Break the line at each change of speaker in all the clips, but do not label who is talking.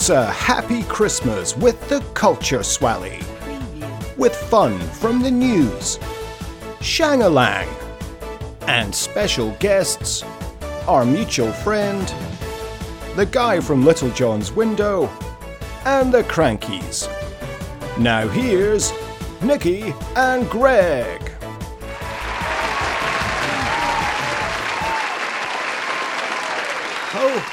It's a happy Christmas with the Culture Swally. With fun from the news, Shang-a-Lang, and special guests, our mutual friend, the guy from Little John's window, and the Krankies. Now here's Nikki and Greg.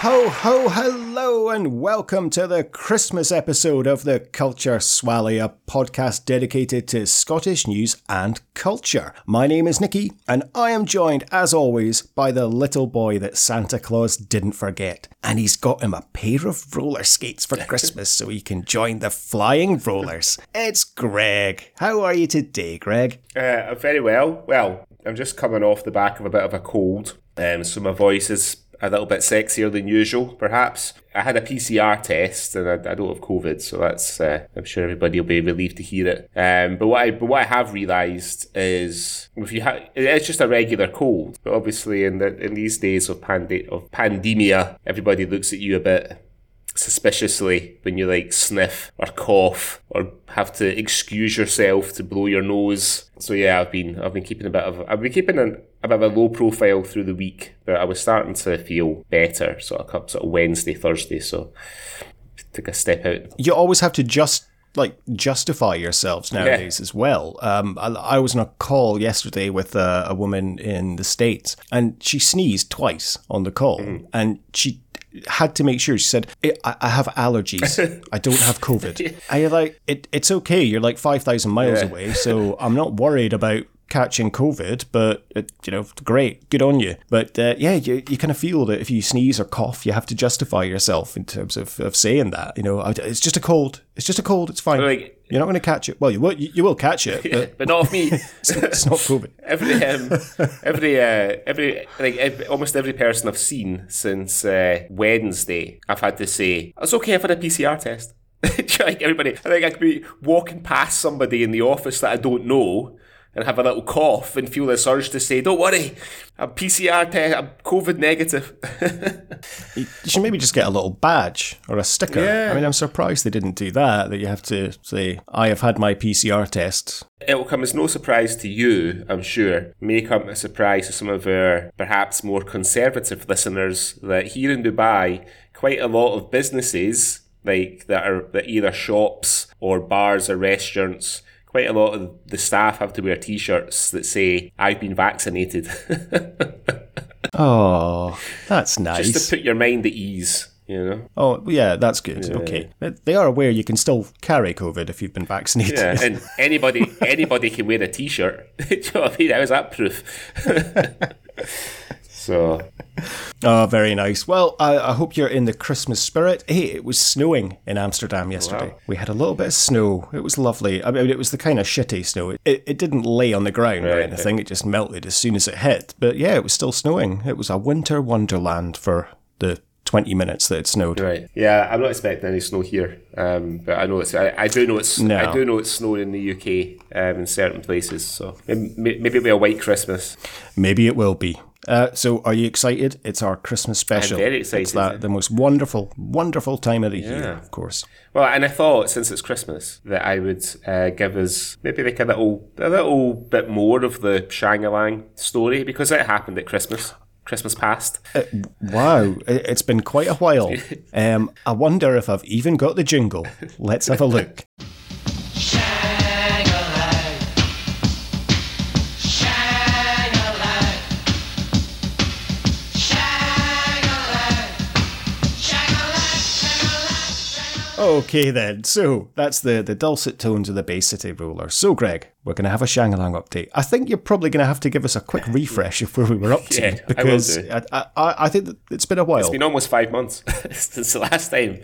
Ho, ho, hello, and welcome to the Christmas episode of the Culture Swally, a podcast dedicated to Scottish news and culture. My name is Nikki, and I am joined, as always, by the little boy that Santa Claus didn't forget. And he's got him a pair of roller skates for Christmas so he can join the flying rollers. It's Greg. How are you today, Greg?
Uh, very well. Well, I'm just coming off the back of a bit of a cold, um, so my voice is a little bit sexier than usual, perhaps. I had a PCR test and I, I don't have COVID, so that's uh, I'm sure everybody will be relieved to hear it. Um, but what I but what I have realised is if you have it's just a regular cold, but obviously in the in these days of pande- of pandemia, everybody looks at you a bit suspiciously when you like sniff or cough or have to excuse yourself to blow your nose. So yeah, I've been I've been keeping a bit of I've been keeping an, a bit of a low profile through the week, but I was starting to feel better. Sort of sort of Wednesday, Thursday. So took a step out.
You always have to just like justify yourselves nowadays yeah. as well. Um, I, I, was on a call yesterday with a, a, woman in the states, and she sneezed twice on the call, mm. and she had to make sure. She said, I, I have allergies. I don't have COVID. I like, it, it's okay. You're like 5,000 miles yeah. away. So I'm not worried about catching COVID, but it, you know, great, good on you. But uh, yeah, you, you kind of feel that if you sneeze or cough, you have to justify yourself in terms of, of saying that. You know, it's just a cold. It's just a cold. It's fine. Like, You're not going to catch it. Well, you will. You, will catch it,
but, but not of me.
it's, not, it's, not, COVID.
every um, every uh, every like every, almost every person I've seen since uh, Wednesday, I've had to say it's okay. I've had a PCR test. like everybody, I think I could be walking past somebody in the office that I don't know and have a little cough and feel this urge to say, "Don't worry, I'm PCR test, I'm COVID negative."
you should maybe just get a little badge or a sticker.
Yeah.
I mean, I'm surprised they didn't do that. That you have to say, "I have had my PCR test."
It will come as no surprise to you, I'm sure. May come as a surprise to some of our perhaps more conservative listeners that here in Dubai, quite a lot of businesses like that are that either shops or bars or restaurants quite a lot of the staff have to wear T-shirts that say "I've been vaccinated."
oh, that's nice.
Just to put your mind at ease. You know?
Oh, yeah, that's good. Yeah. Okay, they are aware you can still carry COVID if you've been vaccinated.
Yeah, and anybody anybody can wear a T-shirt. Do you know what I mean? How is that proof? So,
oh, very nice. Well, I, I, hope you're in the Christmas spirit. Hey, it was snowing in Amsterdam yesterday. Wow. We had a little bit of snow. It was lovely. I mean, it was the kind of shitty snow. It, it didn't lay on the ground right, or anything. It just melted as soon as it hit. But yeah, it was still snowing. It was a winter wonderland for the 20 minutes that it snowed.
Right. Yeah, I'm not expecting any snow here. Um, but I know it's I, I do know it's no. I do know it's snowing in the UK um, in certain places. So maybe, maybe it'll be a white Christmas.
Maybe it will be. Uh, so, are you excited? It's our Christmas special.
I'm very excited.
It's that, the most wonderful, wonderful time of the yeah. year, of course.
Well, and I thought since it's Christmas that I would uh, give us maybe like a little, a little bit more of the Shang-a-Lang story because it happened at Christmas. Christmas past.
Uh, wow, it's been quite a while. Um, I wonder if I've even got the jingle. Let's have a look. Okay then, so that's the, the dulcet tones of the Bay City Roller. So Greg, we're going to have a Shang-a-Lang update. I think you're probably going to have to give us a quick refresh of where we were up to
yeah,
because I, I, I, I, think it's been a while. It's
been almost five months since the last time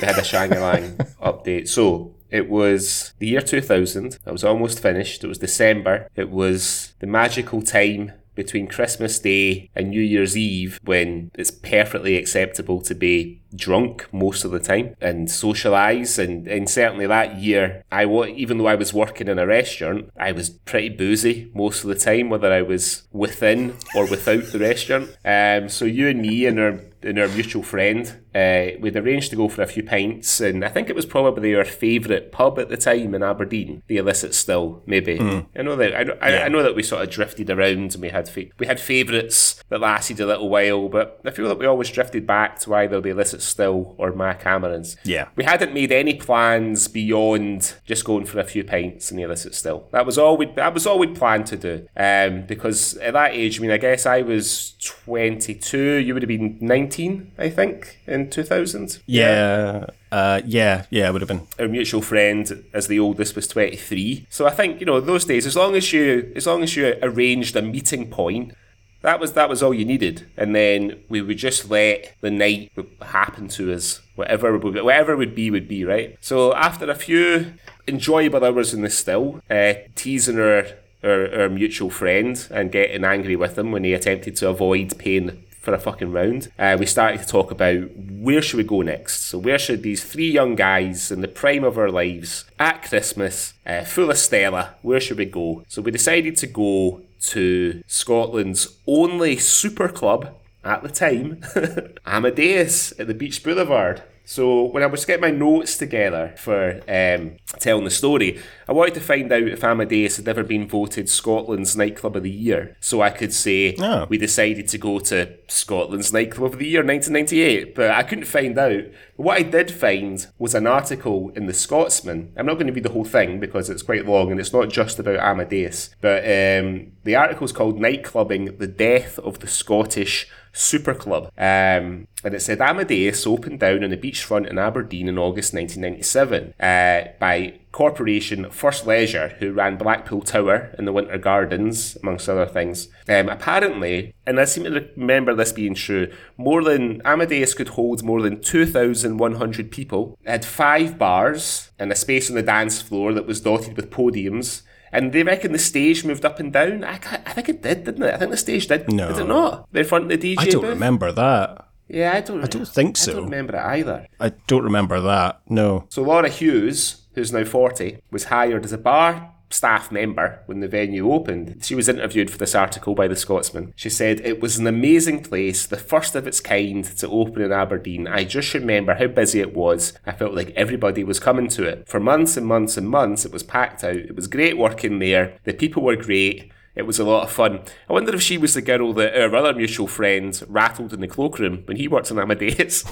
we had a Shang-a-Lang update. So it was the year 2000. It was almost finished. It was December. It was the magical time between Christmas Day and New Year's Eve when it's perfectly acceptable to be drunk most of the time and socialize and, and certainly that year I even though I was working in a restaurant I was pretty boozy most of the time whether I was within or without the restaurant. Um, so you and me and our and our mutual friend, uh, we'd arranged to go for a few pints, and I think it was probably our favourite pub at the time in Aberdeen, the Illicit Still, maybe. Mm. I know that I, I, yeah. I, know that we sort of drifted around, and we had fa- we had favourites that lasted a little while, but I feel that we always drifted back to either the Illicit Still or Ma Cameron's.
Yeah,
we hadn't made any plans beyond just going for a few pints in the Illicit Still. That was all we that was all we'd planned to do, um, because at that age, I mean, I guess I was twenty two, you would have been nineteen 19, I think, in 2000.
Yeah. Uh, yeah, yeah, it would have been.
Our mutual friend, as the oldest, was 23. So I think, you know, those days, as long as you, as long as you arranged a meeting point, that was that was all you needed, and then we would just let the night happen to us. Whatever whatever would be would be right. So after a few enjoyable hours in the still, uh, teasing our, our our mutual friend and getting angry with him when he attempted to avoid paying for a fucking round, uh, we started to talk about where should we go next. So where should these three young guys in the prime of our lives at Christmas, uh, full of Stella, where should we go? So we decided to go to Scotland's only super club at the time, Amadeus at the Beach Boulevard. So when I was getting my notes together for um, telling the story, I wanted to find out if Amadeus had ever been voted Scotland's nightclub of the year, so I could say oh. we decided to go to Scotland's nightclub of the year 1998. But I couldn't find out. But what I did find was an article in the Scotsman. I'm not going to read the whole thing because it's quite long and it's not just about Amadeus. But um, the article is called "Nightclubbing: The Death of the Scottish." Super Club. Um, and it said Amadeus opened down on the beachfront in Aberdeen in August 1997 uh, by Corporation First Leisure, who ran Blackpool Tower in the Winter Gardens, amongst other things. Um, apparently, and I seem to remember this being true, more than Amadeus could hold more than 2,100 people. It had five bars and a space on the dance floor that was dotted with podiums. And they reckon the stage moved up and down. I, I think it did, didn't it? I think the stage did. No. Did it not? In front of the DJ
I don't
booth?
remember that.
Yeah, I don't.
I don't think so.
I don't remember it either.
I don't remember that. No.
So Laura Hughes, who's now forty, was hired as a bar staff member when the venue opened. She was interviewed for this article by the Scotsman. She said, It was an amazing place, the first of its kind to open in Aberdeen. I just remember how busy it was. I felt like everybody was coming to it. For months and months and months, it was packed out. It was great working there. The people were great. It was a lot of fun. I wonder if she was the girl that our other mutual friend rattled in the cloakroom when he worked in Amadeus.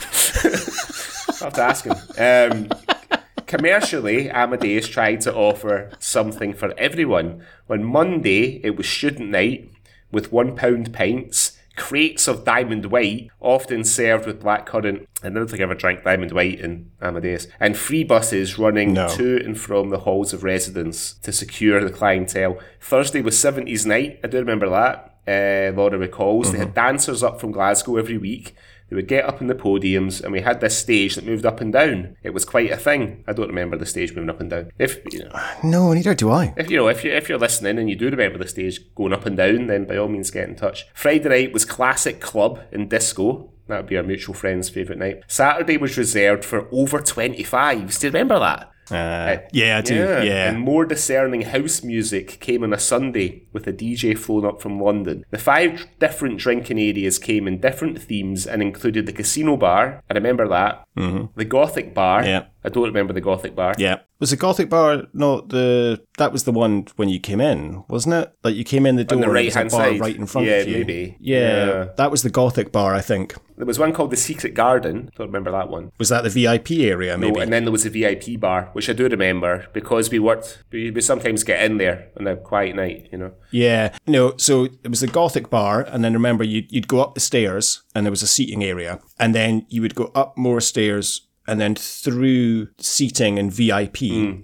I'll have to ask him. Um, commercially, Amadeus tried to offer something for everyone. On Monday, it was student night with one pound pints crates of Diamond White, often served with blackcurrant. I don't think I ever drank Diamond White in Amadeus. And free buses running no. to and from the halls of residence to secure the clientele. Thursday was 70s night. I do remember that. Uh, Laura recalls. Mm-hmm. They had mm-hmm. dancers up from Glasgow every week. They would get up in the podiums, and we had this stage that moved up and down. It was quite a thing. I don't remember the stage moving up and down. If you know,
no, neither do I.
If you know, if you if you're listening and you do remember the stage going up and down, then by all means get in touch. Friday night was classic club and disco. That would be our mutual friend's favourite night. Saturday was reserved for over 25s. Do you remember that?
Uh, uh, yeah, I do. Yeah. yeah.
And more discerning house music came on a Sunday with a DJ flown up from London. The five different drinking areas came in different themes and included the casino bar. I remember that.
Mm-hmm.
The Gothic bar.
Yeah.
I don't remember the Gothic bar.
Yeah. Was the Gothic bar not the? That was the one when you came in, wasn't it? Like you came in the door,
on the right hand side,
right in front
yeah,
of you.
maybe.
Yeah, yeah, that was the Gothic bar, I think.
There was one called the Secret Garden. Don't remember that one.
Was that the VIP area? Maybe.
No, and then there was a VIP bar, which I do remember because we worked. We, we sometimes get in there on a quiet night, you know.
Yeah. No. So it was the Gothic bar, and then remember you'd you'd go up the stairs, and there was a seating area, and then you would go up more stairs and then through seating and VIP. Mm.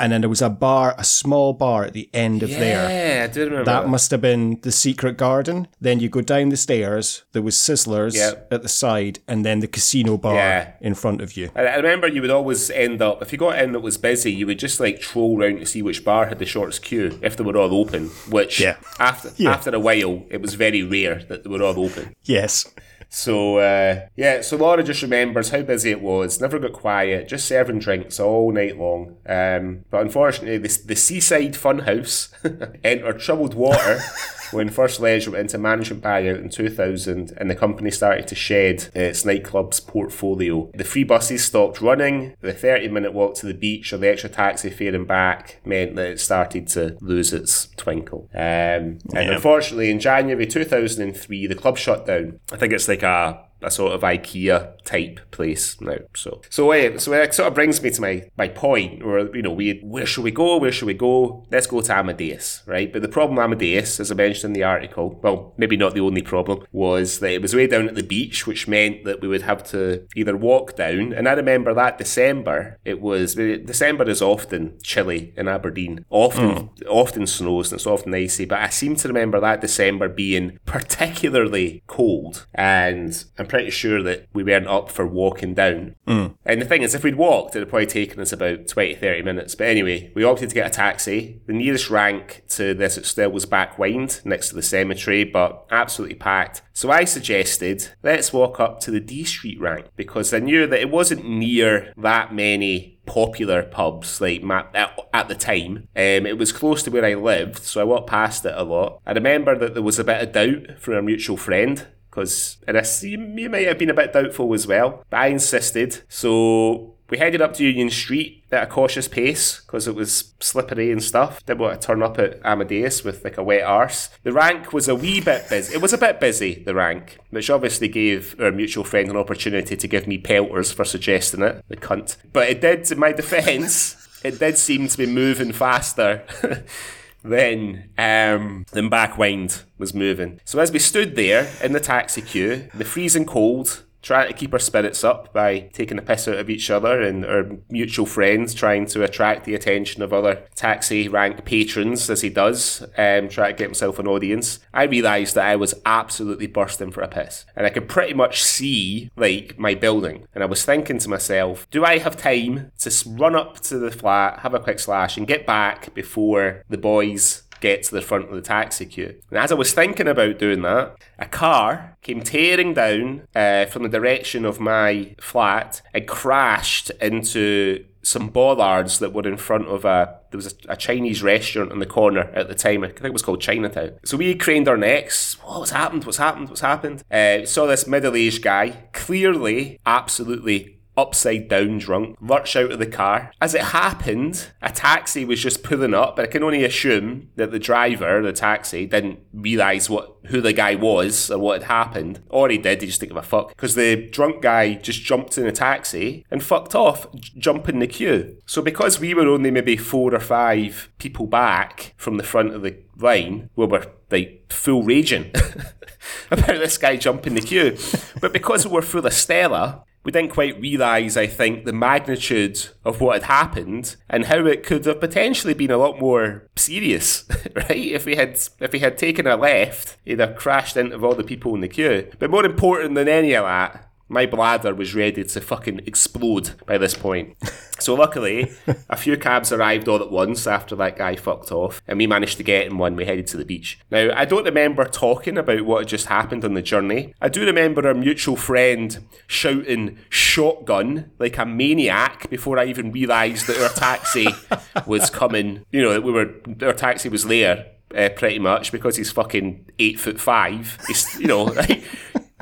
And then there was a bar, a small bar at the end of
yeah,
there.
Yeah, I do remember.
That, that, must have been the secret garden. Then you go down the stairs. There was Sizzlers yep. at the side, and then the casino bar yeah. in front of you.
I, I remember you would always end up if you got in that was busy, you would just like troll around to see which bar had the shortest queue if they were all open. Which
yeah.
after yeah. after a while, it was very rare that they were all open.
Yes.
So uh, yeah, so Laura just remembers how busy it was. Never got quiet, just serving drinks all night long. Um, but unfortunately, the, the seaside funhouse entered troubled water when First Leisure went into management buyout in 2000 and the company started to shed its nightclub's portfolio. The free buses stopped running, the 30 minute walk to the beach or the extra taxi fare and back meant that it started to lose its twinkle. Um, and yeah. unfortunately, in January 2003, the club shut down. I think it's like a a sort of IKEA type place now. So so uh, so it sort of brings me to my my point, or you know, we where should we go? Where should we go? Let's go to Amadeus, right? But the problem Amadeus, as I mentioned in the article, well, maybe not the only problem, was that it was way down at the beach, which meant that we would have to either walk down. And I remember that December, it was December is often chilly in Aberdeen, often mm. often snows and it's often icy. But I seem to remember that December being particularly cold, and I'm pretty sure that we weren't up for walking down. Mm. And the thing is, if we'd walked, it would probably taken us about 20, 30 minutes. But anyway, we opted to get a taxi. The nearest rank to this still was Back Wynd, next to the cemetery, but absolutely packed. So I suggested, let's walk up to the Dee Street rank because I knew that it wasn't near that many popular pubs like at the time. Um, it was close to where I lived, so I walked past it a lot. I remember that there was a bit of doubt from a mutual friend because you might have been a bit doubtful as well. But I insisted. So we headed up to Union Street at a cautious pace because it was slippery and stuff. Didn't want to turn up at Amadeus with like a wet arse. The rank was a wee bit busy. It was a bit busy, the rank, which obviously gave our mutual friend an opportunity to give me pelters for suggesting it, the cunt. But it did, in my defence, it did seem to be moving faster. Then um, Back Wynd was moving. So as we stood there in the taxi queue, the freezing cold, trying to keep our spirits up by taking a piss out of each other and our mutual friends trying to attract the attention of other taxi rank patrons as he does, um, try to get himself an audience. I realised that I was absolutely bursting for a piss. And I could pretty much see like my building. And I was thinking to myself, do I have time to run up to the flat, have a quick slash and get back before the boys get to the front of the taxi queue. And as I was thinking about doing that, a car came tearing down uh, from the direction of my flat and crashed into some bollards that were in front of a there was a, a, Chinese restaurant in the corner at the time. I think it was called Chinatown. So we craned our necks. What's happened? What's happened? What's happened? Uh, saw this middle-aged guy, clearly, absolutely upside down drunk, lurch out of the car. As it happened, a taxi was just pulling up, but I can only assume that the driver, the taxi, didn't realise what who the guy was or what had happened. Or he did, he just didn't give a fuck. Because the drunk guy just jumped in a taxi and fucked off, j- jumping the queue. So because we were only maybe four or five people back from the front of the line, we were like full raging about this guy jumping the queue. But because we were full of Stella, we didn't quite realise, I think, the magnitude of what had happened and how it could have potentially been a lot more serious, right? If we had if we had taken a left, he'd have crashed into all the people in the queue. But more important than any of that, my bladder was ready to fucking explode by this point. So luckily, a few cabs arrived all at once after that guy fucked off, and we managed to get in one. We headed to the beach. Now, I don't remember talking about what had just happened on the journey. I do remember our mutual friend shouting shotgun like a maniac before I even realised that our taxi was coming. You know, that we were our taxi was there. Uh, pretty much because he's fucking eight foot five. He's, you know, like,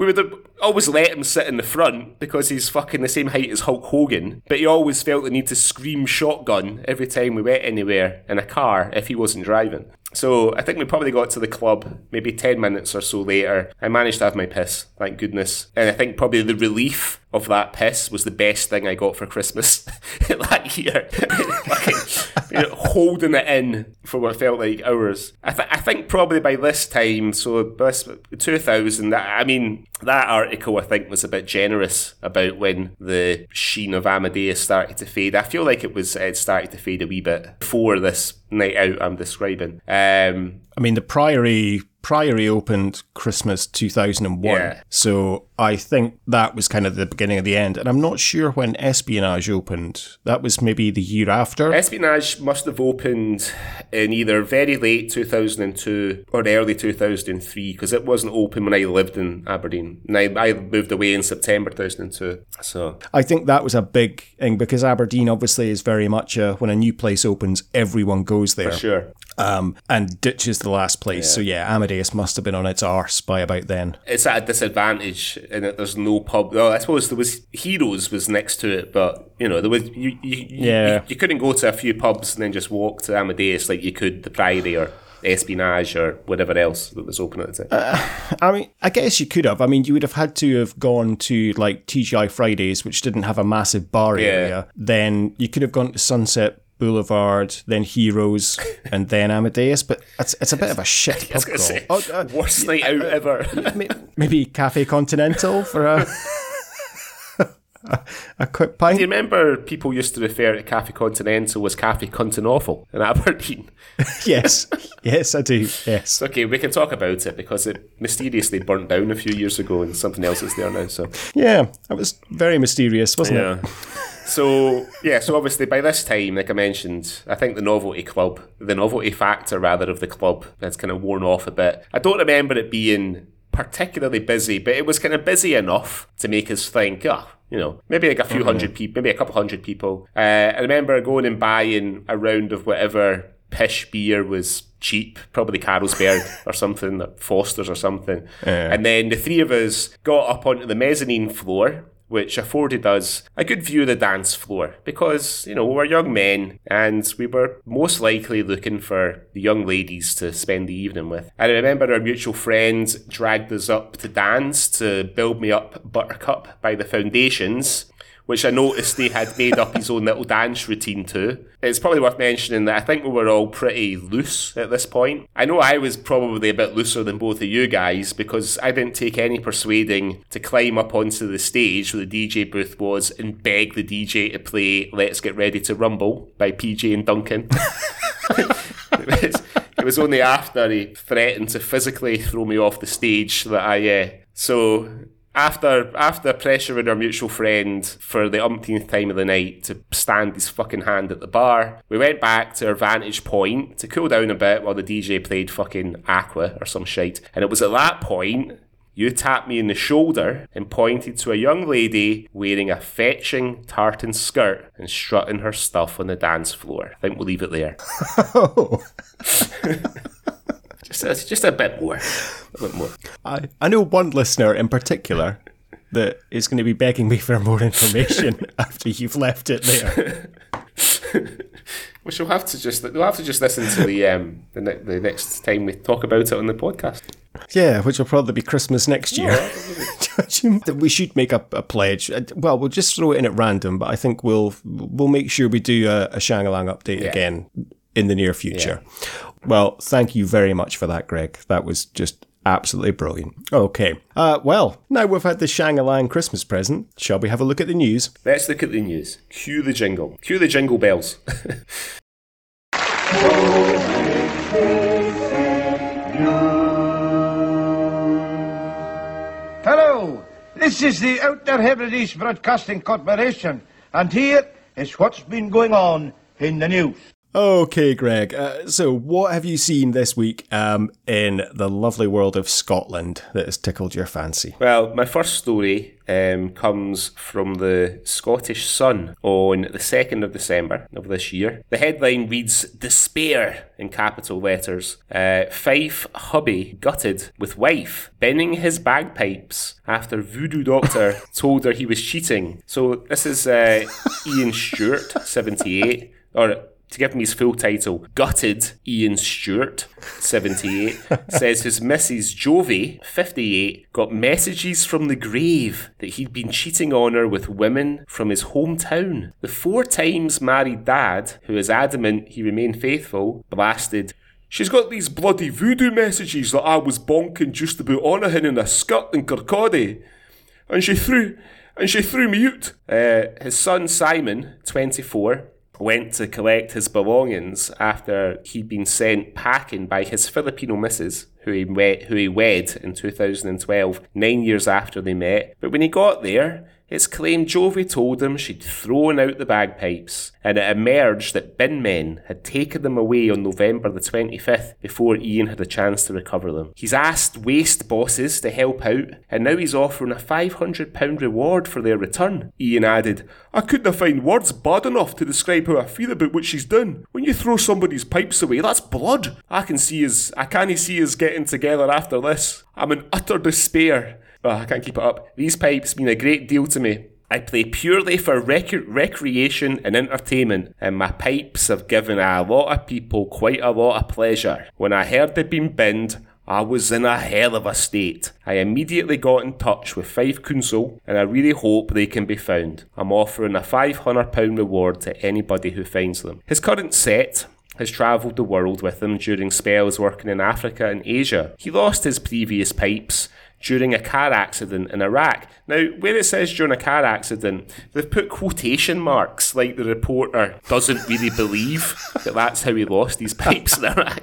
we would always let him sit in the front because he's fucking the same height as Hulk Hogan, but he always felt the need to scream shotgun every time we went anywhere in a car if he wasn't driving. So I think we probably got to the club maybe 10 minutes or so later. I managed to have my piss, thank goodness. And I think probably the relief of that piss was the best thing I got for Christmas that year. you know, holding it in for what felt like hours. I, th- I think probably by this time, so this 2000, I mean, that article I think was a bit generous about when the sheen of Amadeus started to fade. I feel like it was it started to fade a wee bit before this night out I'm describing. Um,
I mean, the Priory Priory opened Christmas 2001. Yeah. So I think that was kind of the beginning of the end. And I'm not sure when Espionage opened. That was maybe the year after.
Espionage must have opened in either very late 2002 or early 2003 because it wasn't open when I lived in Aberdeen. And I, I moved away in September 2002. So
I think that was a big thing because Aberdeen obviously is very much a, when a new place opens, everyone goes there.
for sure.
Um, and ditches the last place. So yeah, Amadeus must have been on its arse by about then.
It's at a disadvantage in that there's no pub. Well, I suppose there was Heroes was next to it, but you know there was you you,
Yeah.
you, you couldn't go to a few pubs and then just walk to Amadeus like you could the Priory or Espionage or whatever else that was open at the time.
I mean, I guess you could have. I mean, you would have had to have gone to like TGI Fridays, which didn't have a massive bar
Yeah.
area. Then you could have gone to Sunset Boulevard, then Heroes, and then Amadeus. But it's, it's a bit of a shit pub crawl.
say,
Oh, uh,
worst night out ever.
maybe Cafe Continental for a a quick pint.
Do you remember people used to refer to Cafe Continental as Cafe Continental in Aberdeen?
yes, yes, I do. Yes.
Okay, we can talk about it because it mysteriously burnt down a few years ago and something else is there now. So
Yeah, that was very mysterious, wasn't it?
Yeah. So yeah, so obviously by this time, like I mentioned, I think the novelty club, the novelty factor rather of the club, has kind of worn off a bit. I don't remember it being particularly busy, but it was kind of busy enough to make us think, oh, you know, maybe like a few hundred people, maybe a couple hundred people. Uh, I remember going and buying a round of whatever pish beer was cheap, probably Carlsberg or something, Foster's or something. And then the three of us got up onto the mezzanine floor which afforded us a good view of the dance floor because, you know, we were young men and we were most likely looking for the young ladies to spend the evening with. And I remember our mutual friend dragged us up to dance to Build Me Up Buttercup by the Foundations. Which I noticed he had made up his own little dance routine to. It's probably worth mentioning that I think we were all pretty loose at this point. I know I was probably a bit looser than both of you guys because I didn't take any persuading to climb up onto the stage where the DJ booth was and beg the DJ to play Let's Get Ready to Rumble by PJ and Duncan. it, was, it was only after he threatened to physically throw me off the stage that I. Uh, so after after pressuring our mutual friend for the umpteenth time of the night to stand his fucking hand at the bar, we went back to our vantage point to cool down a bit while the DJ played fucking Aqua or some shite. And it was at that point you tapped me in the shoulder and pointed to a young lady wearing a fetching tartan skirt and strutting her stuff on the dance floor. I think we'll leave it there.
Oh,
Just a, just a bit more. A bit more.
I, I know one listener in particular that is going to be begging me for more information after you've left it there.
Which we'll have to just we'll have to just listen to the um the, ne- the next time we talk about it on the podcast.
Yeah, which will probably be Christmas next year. we should make up a pledge. Uh, Well, we'll just throw it in at random, but I think we'll we'll make sure we do a, a Shang-a-Lang update
Yeah.
again in the near future. Well, thank you very much for that, Greg. That was just absolutely brilliant. Okay. Uh, well, now we've had the Shang-a-Lang Christmas present, shall we have a look at the news?
Let's look at the news. Cue the jingle. Cue the jingle bells.
Hello, this is the Outer Hebrides Broadcasting Corporation, and here is what's been going on in the news.
Okay, Greg. Uh, so, what have you seen this week um, in the lovely world of Scotland that has tickled your fancy?
well, my first story um, comes from the Scottish Sun on the 2nd of December of this year. The headline reads Despair in capital letters. Uh, Fife hubby gutted with wife bending his bagpipes after voodoo doctor told her he was cheating. So this is uh, Ian Stewart, 78, or to give him his full title, Gutted Ian Stewart, 78, says his Mrs. Jovie, 58, got messages from the grave that he'd been cheating on her with women from his hometown. The four times married dad, who is adamant he remained faithful, blasted. She's got these bloody voodoo messages that I was bonking just about on her in a skirt in Kirkcaldy and she threw and she threw me out. Uh, his son Simon, 24, went to collect his belongings after he'd been sent packing by his Filipino missus, who he wed, who he wed in 2012, nine years after they met. But when he got there, It's claimed Jovie told him she'd thrown out the bagpipes, and it emerged that bin men had taken them away on November the 25th before Ian had a chance to recover them. He's asked waste bosses to help out, and now he's offering a £500 reward for their return. Ian added, I couldn't find words bad enough to describe how I feel about what she's done. When you throw somebody's pipes away, that's blood. I can see us, I can't see us getting together after this. I'm in utter despair. Oh, I can't keep it up. These pipes mean a great deal to me. I play purely for rec- recreation and entertainment, and my pipes have given a lot of people quite a lot of pleasure. When I heard they'd been binned, I was in a hell of a state. I immediately got in touch with Fife Council and I really hope they can be found. I'm offering a £500 reward to anybody who finds them. His current set has travelled the world with him during spells working in Africa and Asia. He lost his previous pipes during a car accident in Iraq. Now, where it says during a car accident, they've put quotation marks like the reporter doesn't really believe that that's how he lost his pipes in Iraq.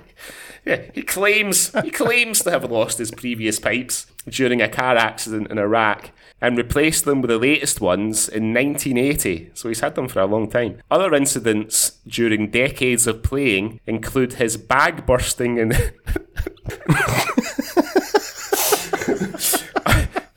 Yeah, he claims he claims to have lost his previous pipes during a car accident in Iraq and replaced them with the latest ones in 1980. So he's had them for a long time. Other incidents during decades of playing include his bag bursting and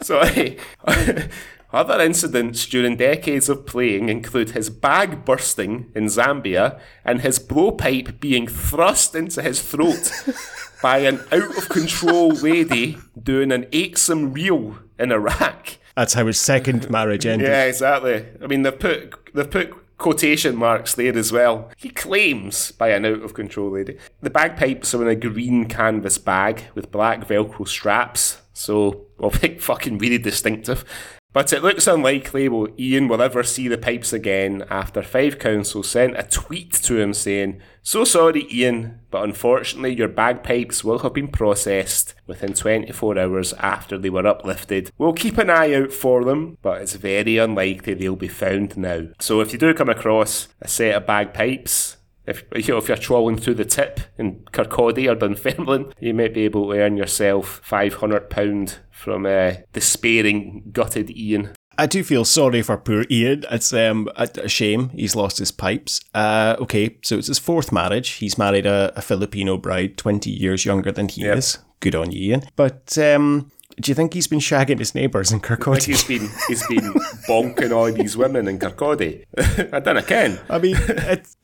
Sorry. Other incidents during decades of playing include his bag bursting in Zambia and his blowpipe being thrust into his throat by an out of control lady doing an eightsome reel in Iraq.
That's how his second marriage ended.
Yeah, exactly. I mean, they've put they've put quotation marks there as well. He claims by an out of control lady. The bagpipes are in a green canvas bag with black Velcro straps, so well, fucking really distinctive. But it looks unlikely will Ian will ever see the pipes again after Fife Council sent a tweet to him saying, So sorry, Ian, but unfortunately your bagpipes will have been processed within 24 hours after they were uplifted. We'll keep an eye out for them, but it's very unlikely they'll be found now. So if you do come across a set of bagpipes, if you know if you're trawling through the tip in Kirkcaldy or Dunfermline, you might be able to earn yourself five hundred pound from uh, despairing, gutted Ian.
I do feel sorry for poor Ian. It's um, a, shame he's lost his pipes. Uh, okay, so it's his fourth marriage. He's married a, a Filipino bride, 20 years younger than he yep. is. Good on you, Ian. But um, do you think he's been shagging his neighbours in Kirkcaldy?
He's been he's been bonking all these women in Kirkcaldy. I don't know, Ken.
I mean,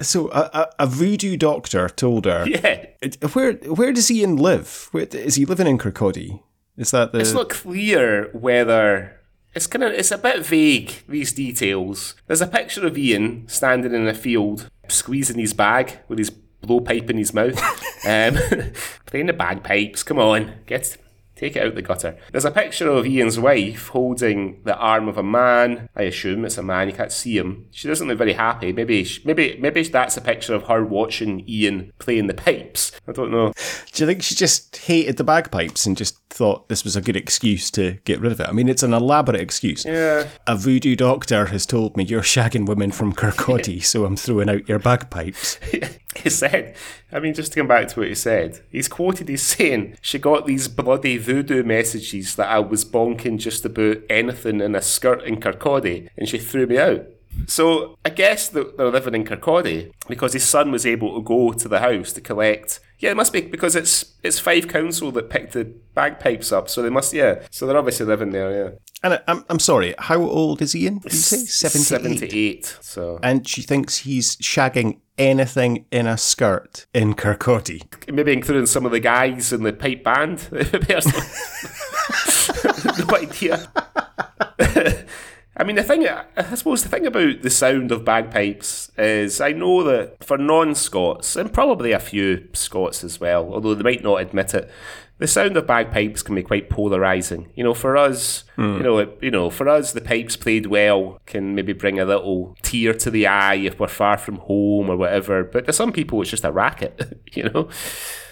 so a, a, voodoo doctor told her.
Yeah.
Where where does Ian live? Where, is he living in Kirkcaldy? Is that the?
It's not clear whether it's kind of it's a bit vague these details. There's a picture of Ian standing in a field, squeezing his bag with his blowpipe in his mouth, um, playing the bagpipes. Come on, get Take it out the gutter. There's a picture of Ian's wife holding the arm of a man. I assume it's a man. You can't see him. She doesn't look very happy. Maybe, maybe, maybe that's a picture of her watching Ian playing the pipes. I don't know.
Do you think she just hated the bagpipes and just thought this was a good excuse to get rid of it? I mean, it's an elaborate excuse.
Yeah.
A voodoo doctor has told me you're shagging women from Kirkcaldy, so I'm throwing out your bagpipes.
he said, I mean, just to come back to what he said, he's quoted as saying, She got these bloody voodoo messages that I was bonking just about anything in a skirt in Kirkcaldy, and she threw me out. So I guess they're living in Kirkcaldy because his son was able to go to the house to collect. Yeah, it must be because it's it's Fife Council that picked the bagpipes up, so they must yeah. So they're obviously living there, yeah.
And uh, I'm I'm sorry, how old is Ian? Did you say
seventy eight? So
and she thinks he's shagging anything in a skirt in Kirkcaldy.
Maybe including some of the guys in the pipe band. no idea. I mean, the thing, I suppose the thing about the sound of bagpipes is I know that for non Scots, and probably a few Scots as well, although they might not admit it, the sound of bagpipes can be quite polarizing. You know, for us, mm. you know, it, you know, for us, the pipes played well can maybe bring a little tear to the eye if we're far from home or whatever. But to some people, it's just a racket. You know.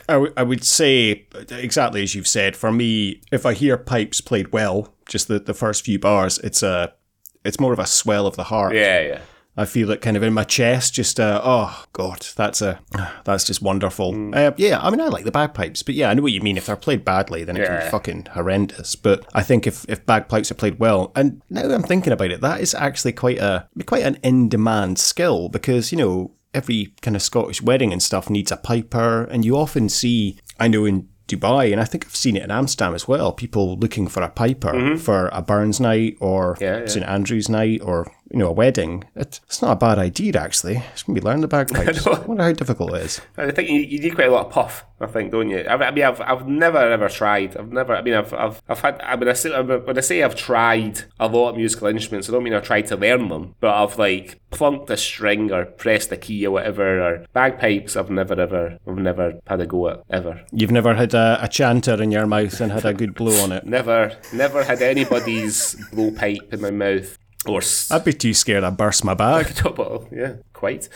I, w- I would say exactly as you've said. For me, if I hear pipes played well, just the, the first few bars, it's a it's more of a swell of the heart.
Yeah, yeah.
I feel it kind of in my chest. Just uh, oh god, that's a that's just wonderful.
Mm.
Uh, yeah, I mean I like the bagpipes, but yeah, I know what you mean. If they're played badly, then it can be fucking horrendous. But I think if, if bagpipes are played well, and now I'm thinking about it, that is actually quite a quite an in demand skill because you know every kind of Scottish wedding and stuff needs a piper, and you often see I know in Dubai, and I think I've seen it in Amsterdam as well. People looking for a piper for a Burns night or
Mm-hmm. Yeah, yeah.
St Andrews night or you know a wedding. It's not a bad idea actually. It's gonna be learn the bagpipes. I wonder how difficult it is.
I think you, you need quite a lot of puff. I think, don't you? I, I mean, I've, I've never ever tried. I've never. I mean, I've I've, I've had. I mean, I say, when I say I've tried a lot of musical instruments, I don't mean I've tried to learn them, but I've like plunked a string or pressed a key or whatever. Or bagpipes, I've never ever, I've never had a go at ever.
You've never had a, a chanter in your mouth and had a good blow on it.
Never, never had anybody's blowpipe in my mouth or.
I'd be too scared I'd burst my bag.
Well, yeah, quite.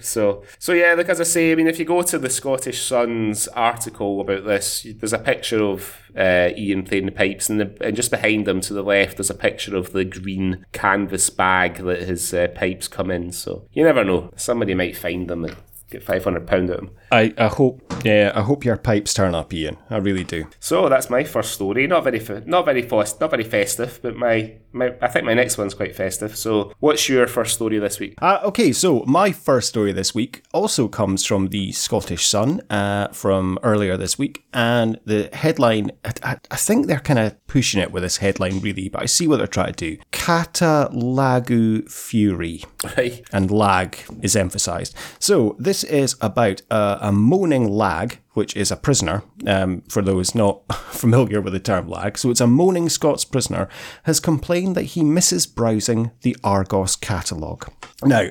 so, so yeah, like as I say, I mean, if you go to the Scottish Sun's article about this, there's a picture of uh, Ian playing the pipes, and, the, and just behind him to the left, there's a picture of the green canvas bag that his uh, pipes come in. So you never know; somebody might find them and get five hundred pound at them.
I, I hope yeah, I hope your pipes turn up, Ian. I really do.
So that's my first story. Not very, not very fast, not very festive, but my, my, I think my next one's quite festive. So, what's your first story this week?
Uh, okay, so my first story this week also comes from the Scottish Sun uh, from earlier this week. And the headline, I, I- think they're kind of pushing it with this headline, really, but I see what they're trying to do. Kata Lagu Fury.
Right.
and lag is emphasized. So this is about uh, a moaning lag, which is a prisoner. Um, for those not familiar with the term lag, so it's a moaning Scots prisoner has complained that he misses browsing the Argos catalogue. Now.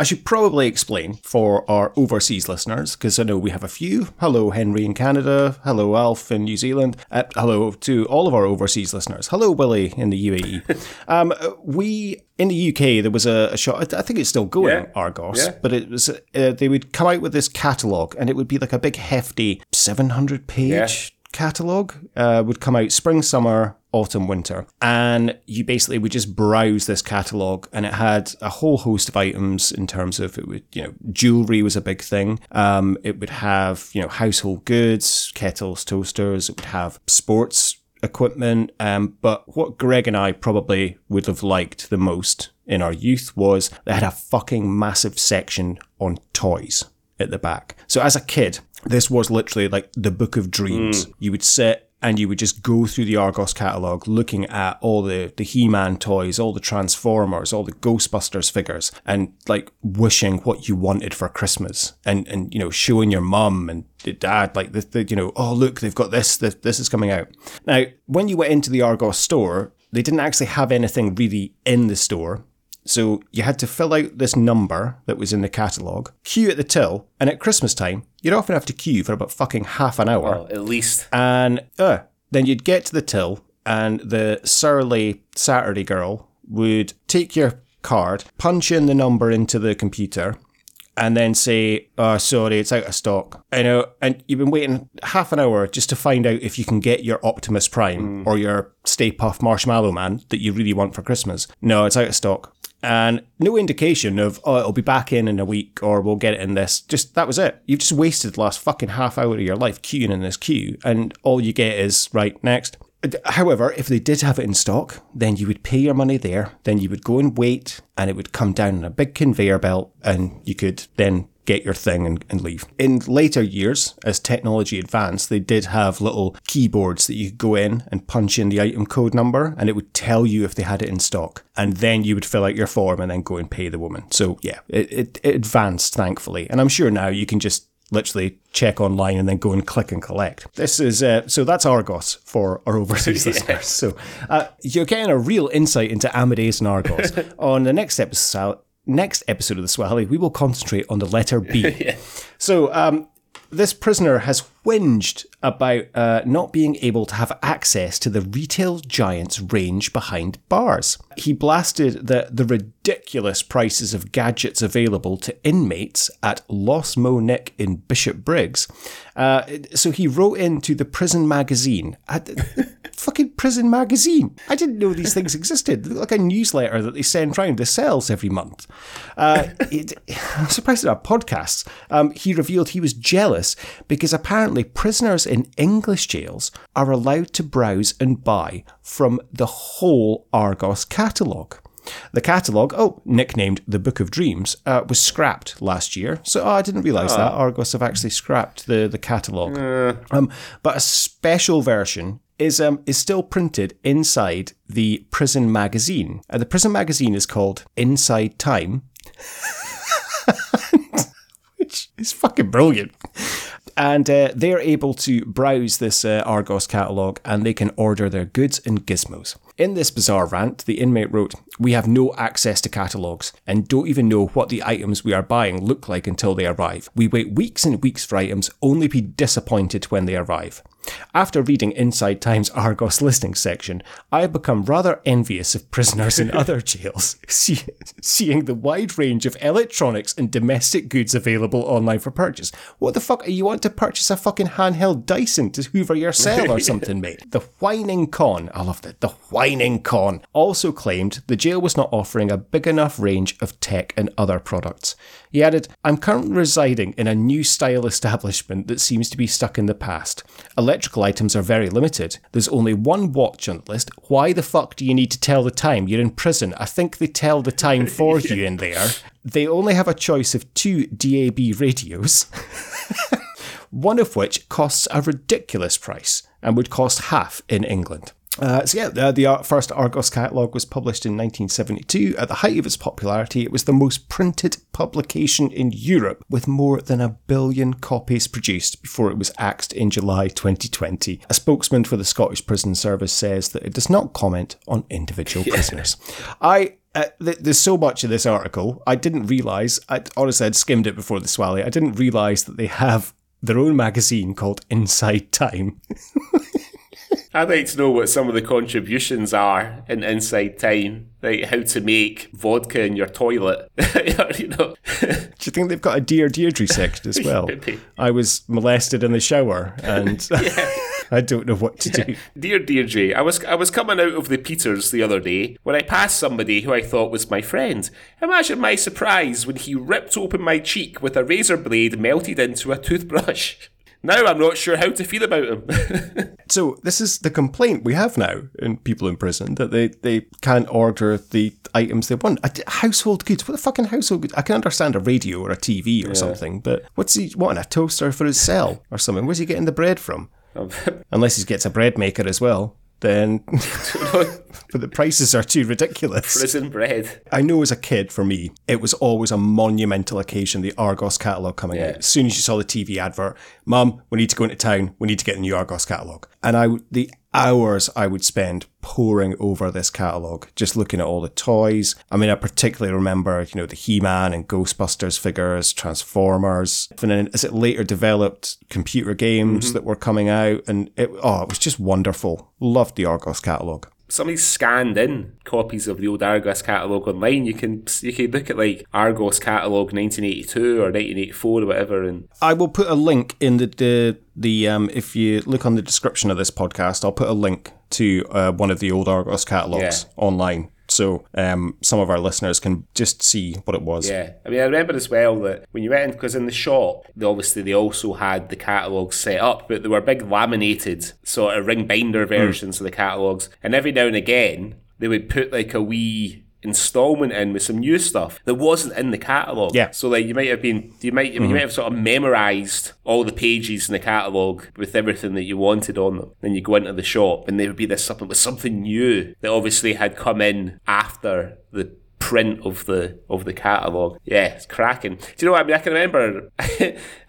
I should probably explain for our overseas listeners, because I know we have a few. Hello, Henry in Canada. Hello, Alf in New Zealand. Uh, hello to all of our overseas listeners. Hello, Willie in the UAE. um, we in the UK there was a, a shot. I think it's still going.
Yeah.
Argos,
Yeah.
but it was uh, they would come out with this catalogue, and it would be like a big hefty seven hundred page
Yeah.
catalogue. Uh, would come out spring, summer, autumn, winter, and you basically would just browse this catalogue, and it had a whole host of items in terms of it would you know jewelry was a big thing. Um, it would have you know household goods, kettles, toasters. It would have sports equipment. Um, but what Greg and I probably would have liked the most in our youth was they had a fucking massive section on toys at the back. So as a kid, this was literally like the book of dreams. You would sit and you would just go through the Argos catalogue looking at all the, the He-Man toys, all the Transformers, all the Ghostbusters figures and like wishing what you wanted for Christmas and, and, you know, showing your mum and your dad like the, the you know, oh look, they've got this, this, this is coming out. Now, when you went into the Argos store, they didn't actually have anything really in the store. So you had to fill out this number that was in the catalogue, queue at the till, and at Christmas time, you'd often have to queue for about fucking half an hour.
Well, at least.
And uh, then you'd get to the till, and the surly Saturday girl would take your card, punch in the number into the computer, and then say, "Oh, sorry, it's out of stock." I know, and you've been waiting half an hour just to find out if you can get your Optimus Prime or your Stay Puft Marshmallow Man that you really want for Christmas. No, it's out of stock. And no indication of, oh, it'll be back in in a week or we'll get it in this. Just that was it. You've just wasted the last fucking half hour of your life queuing in this queue, and all you get is, right, next. However, if they did have it in stock, then you would pay your money there, then you would go and wait, and it would come down on a big conveyor belt, and you could then get your thing and, and leave. In later years, as technology advanced, they did have little keyboards that you could go in and punch in the item code number, and it would tell you if they had it in stock. And then you would fill out your form and then go and pay the woman. So, yeah, it, it, it advanced, thankfully. And I'm sure now you can just literally check online and then go and click and collect. This is uh, so that's Argos for our overseas listeners. So uh, you're getting a real insight into Amadeus and Argos. on the next episode, next episode of the Swally, we will concentrate on the letter B. So um, this prisoner has whinged about uh, not being able to have access to the retail giant's range behind bars. He blasted the, the ridiculous prices of gadgets available to inmates at Low Moss Nick in Bishopbriggs. Uh, so he wrote into the prison magazine. fucking prison magazine. I didn't know these things existed. like a newsletter that they send round the cells every month. Uh, it, I'm surprised at our podcasts. Um, he revealed he was jealous because apparently prisoners in English jails are allowed to browse and buy from the whole Argos catalogue. The catalogue, oh, nicknamed the Book of Dreams, uh, was scrapped last year. So oh, I didn't realise that. Argos have actually scrapped the, the catalogue. Uh. Um, but a special version is um, is still printed inside the prison magazine. Uh, the prison magazine is called Inside Time, which is fucking brilliant and uh, they're able to browse this uh, Argos catalogue and they can order their goods and gizmos. In this bizarre rant, the inmate wrote, We have no access to catalogues and don't even know what the items we are buying look like until they arrive. We wait weeks and weeks for items, only be disappointed when they arrive. After reading Inside Time's Argos listing section, I have become rather envious of prisoners in other jails, see, seeing the wide range of electronics and domestic goods available online for purchase. What the fuck? Are you want to purchase a fucking handheld Dyson to hoover your cell or something, mate? The whining con, I love that, the whining con, also claimed the jail was not offering a big enough range of tech and other products. He added, I'm currently residing in a new style establishment that seems to be stuck in the past. Electrical items are very limited. There's only one watch on the list. Why the fuck do you need to tell the time? You're in prison. I think they tell the time for you in there. They only have a choice of two DAB radios. one of which costs a ridiculous price and would cost half in England. Uh, so yeah, the, the first Argos catalogue was published in 1972. At the height of its popularity, it was the most printed publication in Europe, with more than a billion copies produced before it was axed in July 2020. A spokesman for the Scottish Prison Service says that it does not comment on individual prisoners. I uh, th- there's so much in this article. I didn't realize. I honestly I'd skimmed it before the swally. I didn't realize that they have their own magazine called Inside Time.
I'd like to know what some of the contributions are in Inside Time, like how to make vodka in your toilet. you know.
Do you think they've got a Dear Deirdre section as well? I was molested in the shower and I don't know what to do.
Dear Deirdre, I was I was coming out of the Peters the other day when I passed somebody who I thought was my friend. Imagine my surprise when he ripped open my cheek with a razor blade melted into a toothbrush. Now I'm not sure how to feel about him.
so this is the complaint we have now in people in prison that they, they can't order the items they want. household goods. What the fucking household goods? I can understand a radio or a TV or yeah. something, but what's he wanting? A toaster for his cell or something? Where's he getting the bread from? Um, Unless he gets a bread maker as well then but the prices are too ridiculous.
Prison bread.
I know as a kid, for me, it was always a monumental occasion, the Argos catalogue coming yeah. out. As soon as you saw the TV advert, Mum, we need to go into town, we need to get the new Argos catalogue. And I, the hours I would spend poring over this catalogue, just looking at all the toys. I mean, I particularly remember, you know, the He-Man and Ghostbusters figures, Transformers, and then as it later developed, computer games mm-hmm. that were coming out, and it, oh, it was just wonderful. Loved the Argos catalogue
somebody scanned in copies of the old Argos catalogue online. You can you can look at like Argos catalogue 1982 or 1984 or whatever. And
I will put a link in the the, the um if you look on the description of this podcast, I'll put a link to uh, one of the old Argos catalogues yeah. online so um, some of our listeners can just see what it was.
Yeah, I mean, I remember as well that when you went in, because in the shop, they obviously they also had the catalogues set up, but they were big laminated sort of ring binder versions mm. of the catalogues, and every now and again they would put like a wee installment in with some new stuff that wasn't in the catalogue.
Yeah.
So like you might have been you might mm-hmm. you might have sort of memorized all the pages in the catalogue with everything that you wanted on them. Then you go into the shop and there would be this something with something new that obviously had come in after the print of the of the catalogue. Yeah, it's cracking. Do you know what I mean? I can remember,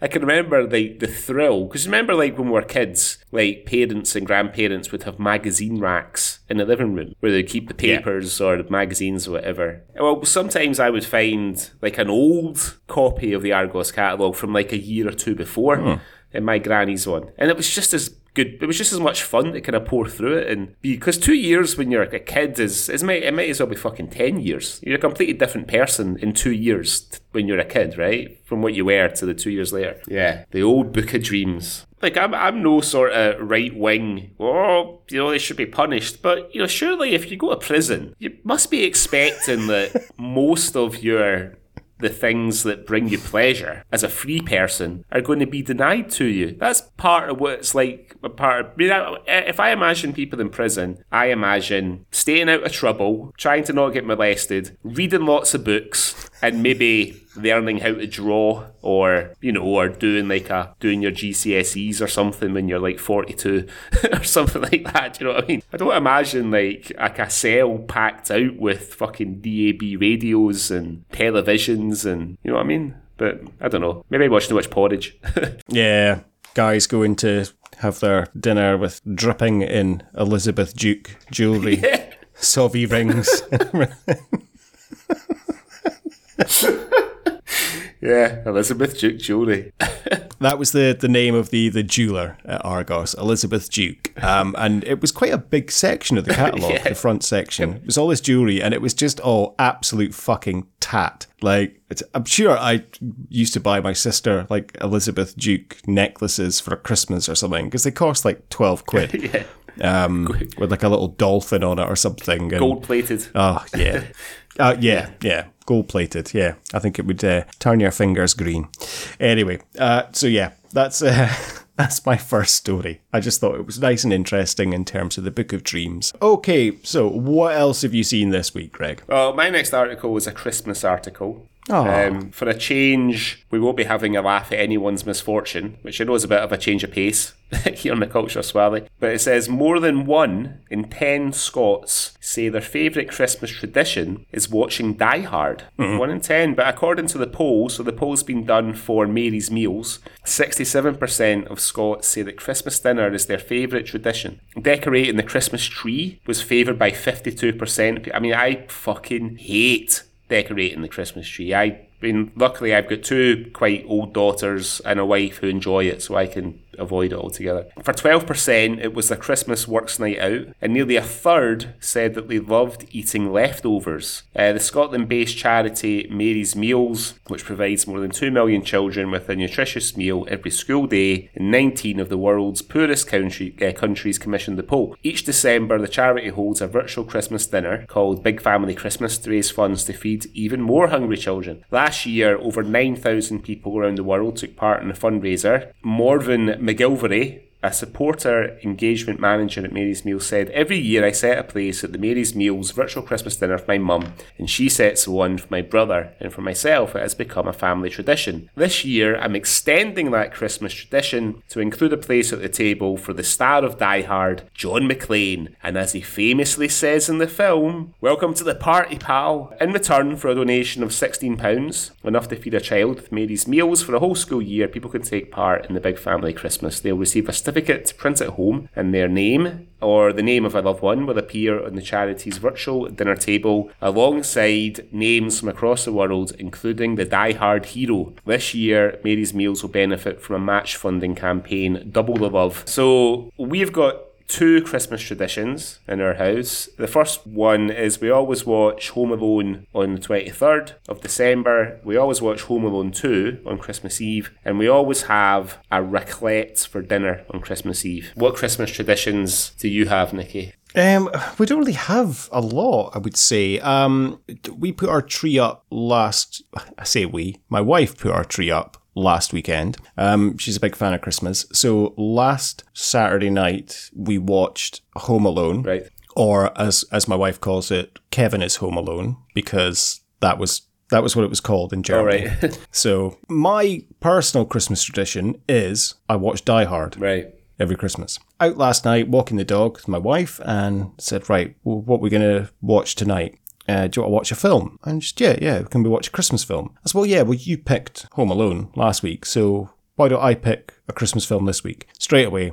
I can remember the the thrill because remember like when we were kids, like parents and grandparents would have magazine racks in the living room where they'd keep the papers yeah. or the magazines or whatever. Well, sometimes I would find like an old copy of the Argos catalogue from like a year or two before. Hmm in my granny's one, and it was just as good. It was just as much fun to kind of pour through it and because two years when you're a kid is is might it might as well be fucking ten years. You're a completely different person in two years when you're a kid, right? From what you were to the two years later. Yeah, the old book of dreams. Like I'm, I'm no sort of right wing. Oh, you know they should be punished, but you know surely if you go to prison, you must be expecting that most of your the things that bring you pleasure as a free person are going to be denied to you. That's part of what it's like. A part. Of, I mean, if I imagine people in prison, I imagine staying out of trouble, trying to not get molested, reading lots of books, and maybe learning how to draw or you know or doing like a doing your GCSEs or something when you're like 42 or something like that do you know what I mean? I don't imagine like like a cell packed out with fucking DAB radios and televisions and you know what I mean? But I don't know. Maybe I watch too much porridge.
Yeah guys going to have their dinner with dripping in Elizabeth Duke jewellery yeah. Rings
yeah, Elizabeth Duke jewelry.
that was the, the name of the, the jeweler at Argos, Elizabeth Duke. Um, and it was quite a big section of the catalogue, yeah. the front section. It was all this jewelry, and it was just all absolute fucking tat. Like, I'm sure I used to buy my sister like Elizabeth Duke necklaces for Christmas or something because they cost like 12 quid. yeah. Um, with like a little dolphin on it or something.
Gold plated.
Oh, yeah. Uh, yeah, yeah, gold plated. Yeah, I think it would uh, turn your fingers green. Anyway, uh, so yeah, that's uh, that's my first story. I just thought it was nice and interesting in terms of the Book of Dreams. Okay, so what else have you seen this week, Greg?
Well, my next article was a Christmas article. Um, for a change, we won't be having a laugh at anyone's misfortune, which I know is a bit of a change of pace here on the Culture Swally. But it says more than one in ten Scots say their favourite Christmas tradition is watching Die Hard. Mm-hmm. One in ten. But according to the poll, so the poll's been done for Mary's Meals, 67% of Scots say that Christmas dinner is their favourite tradition. Decorating the Christmas tree was favoured by 52%. I mean, I fucking hate decorating the Christmas tree. I mean, luckily I've got two quite old daughters and a wife who enjoy it, so I can avoid it altogether. For 12%, it was a Christmas works night out, and nearly a third said that they loved eating leftovers. Uh, the Scotland based charity Mary's Meals, which provides more than 2 million children with a nutritious meal every school day in 19 of the world's poorest country, uh, countries, commissioned the poll. Each December, the charity holds a virtual Christmas dinner called Big Family Christmas to raise funds to feed even more hungry children. Last year, over 9,000 people around the world took part in the fundraiser. Morven man går over det. A supporter engagement manager at Mary's Meals said, Every year I set a place at the Mary's Meals virtual Christmas dinner for my mum, and she sets one for my brother, and for myself it has become a family tradition. This year I'm extending that Christmas tradition to include a place at the table for the star of Die Hard, John McClane, and as he famously says in the film, Welcome to the party, pal. In return for a donation of £16, enough to feed a child with Mary's Meals for a whole school year, people can take part in the big family Christmas. They'll receive a certificate to print at home, and their name or the name of a loved one will appear on the charity's virtual dinner table alongside names from across the world, including the Die Hard hero. This year, Mary's Meals will benefit from a match funding campaign, Double the Love. So we've got two Christmas traditions in our house. The first one is we always watch Home Alone on the 23rd of December. We always watch Home Alone 2 on Christmas Eve. And we always have a raclette for dinner on Christmas Eve. What Christmas traditions do you have, Nikki?
Um, we don't really have a lot, I would say. Um, we put our tree up last. I say we. My wife put our tree up last weekend. Um, she's a big fan of Christmas. So last Saturday night, we watched Home Alone.
Right.
Or as as my wife calls it, Kevin is Home Alone, because that was that was what it was called in Germany.
Oh, right.
so my personal Christmas tradition is I watch Die Hard.
Right.
Every Christmas. Out last night, walking the dog with my wife, and said, "Right, well, what we're going to watch tonight?" Uh, do you want to watch a film? And just, yeah, yeah, can we watch a Christmas film? I said, well, yeah, well, you picked Home Alone last week, so why don't I pick a Christmas film this week? Straight away,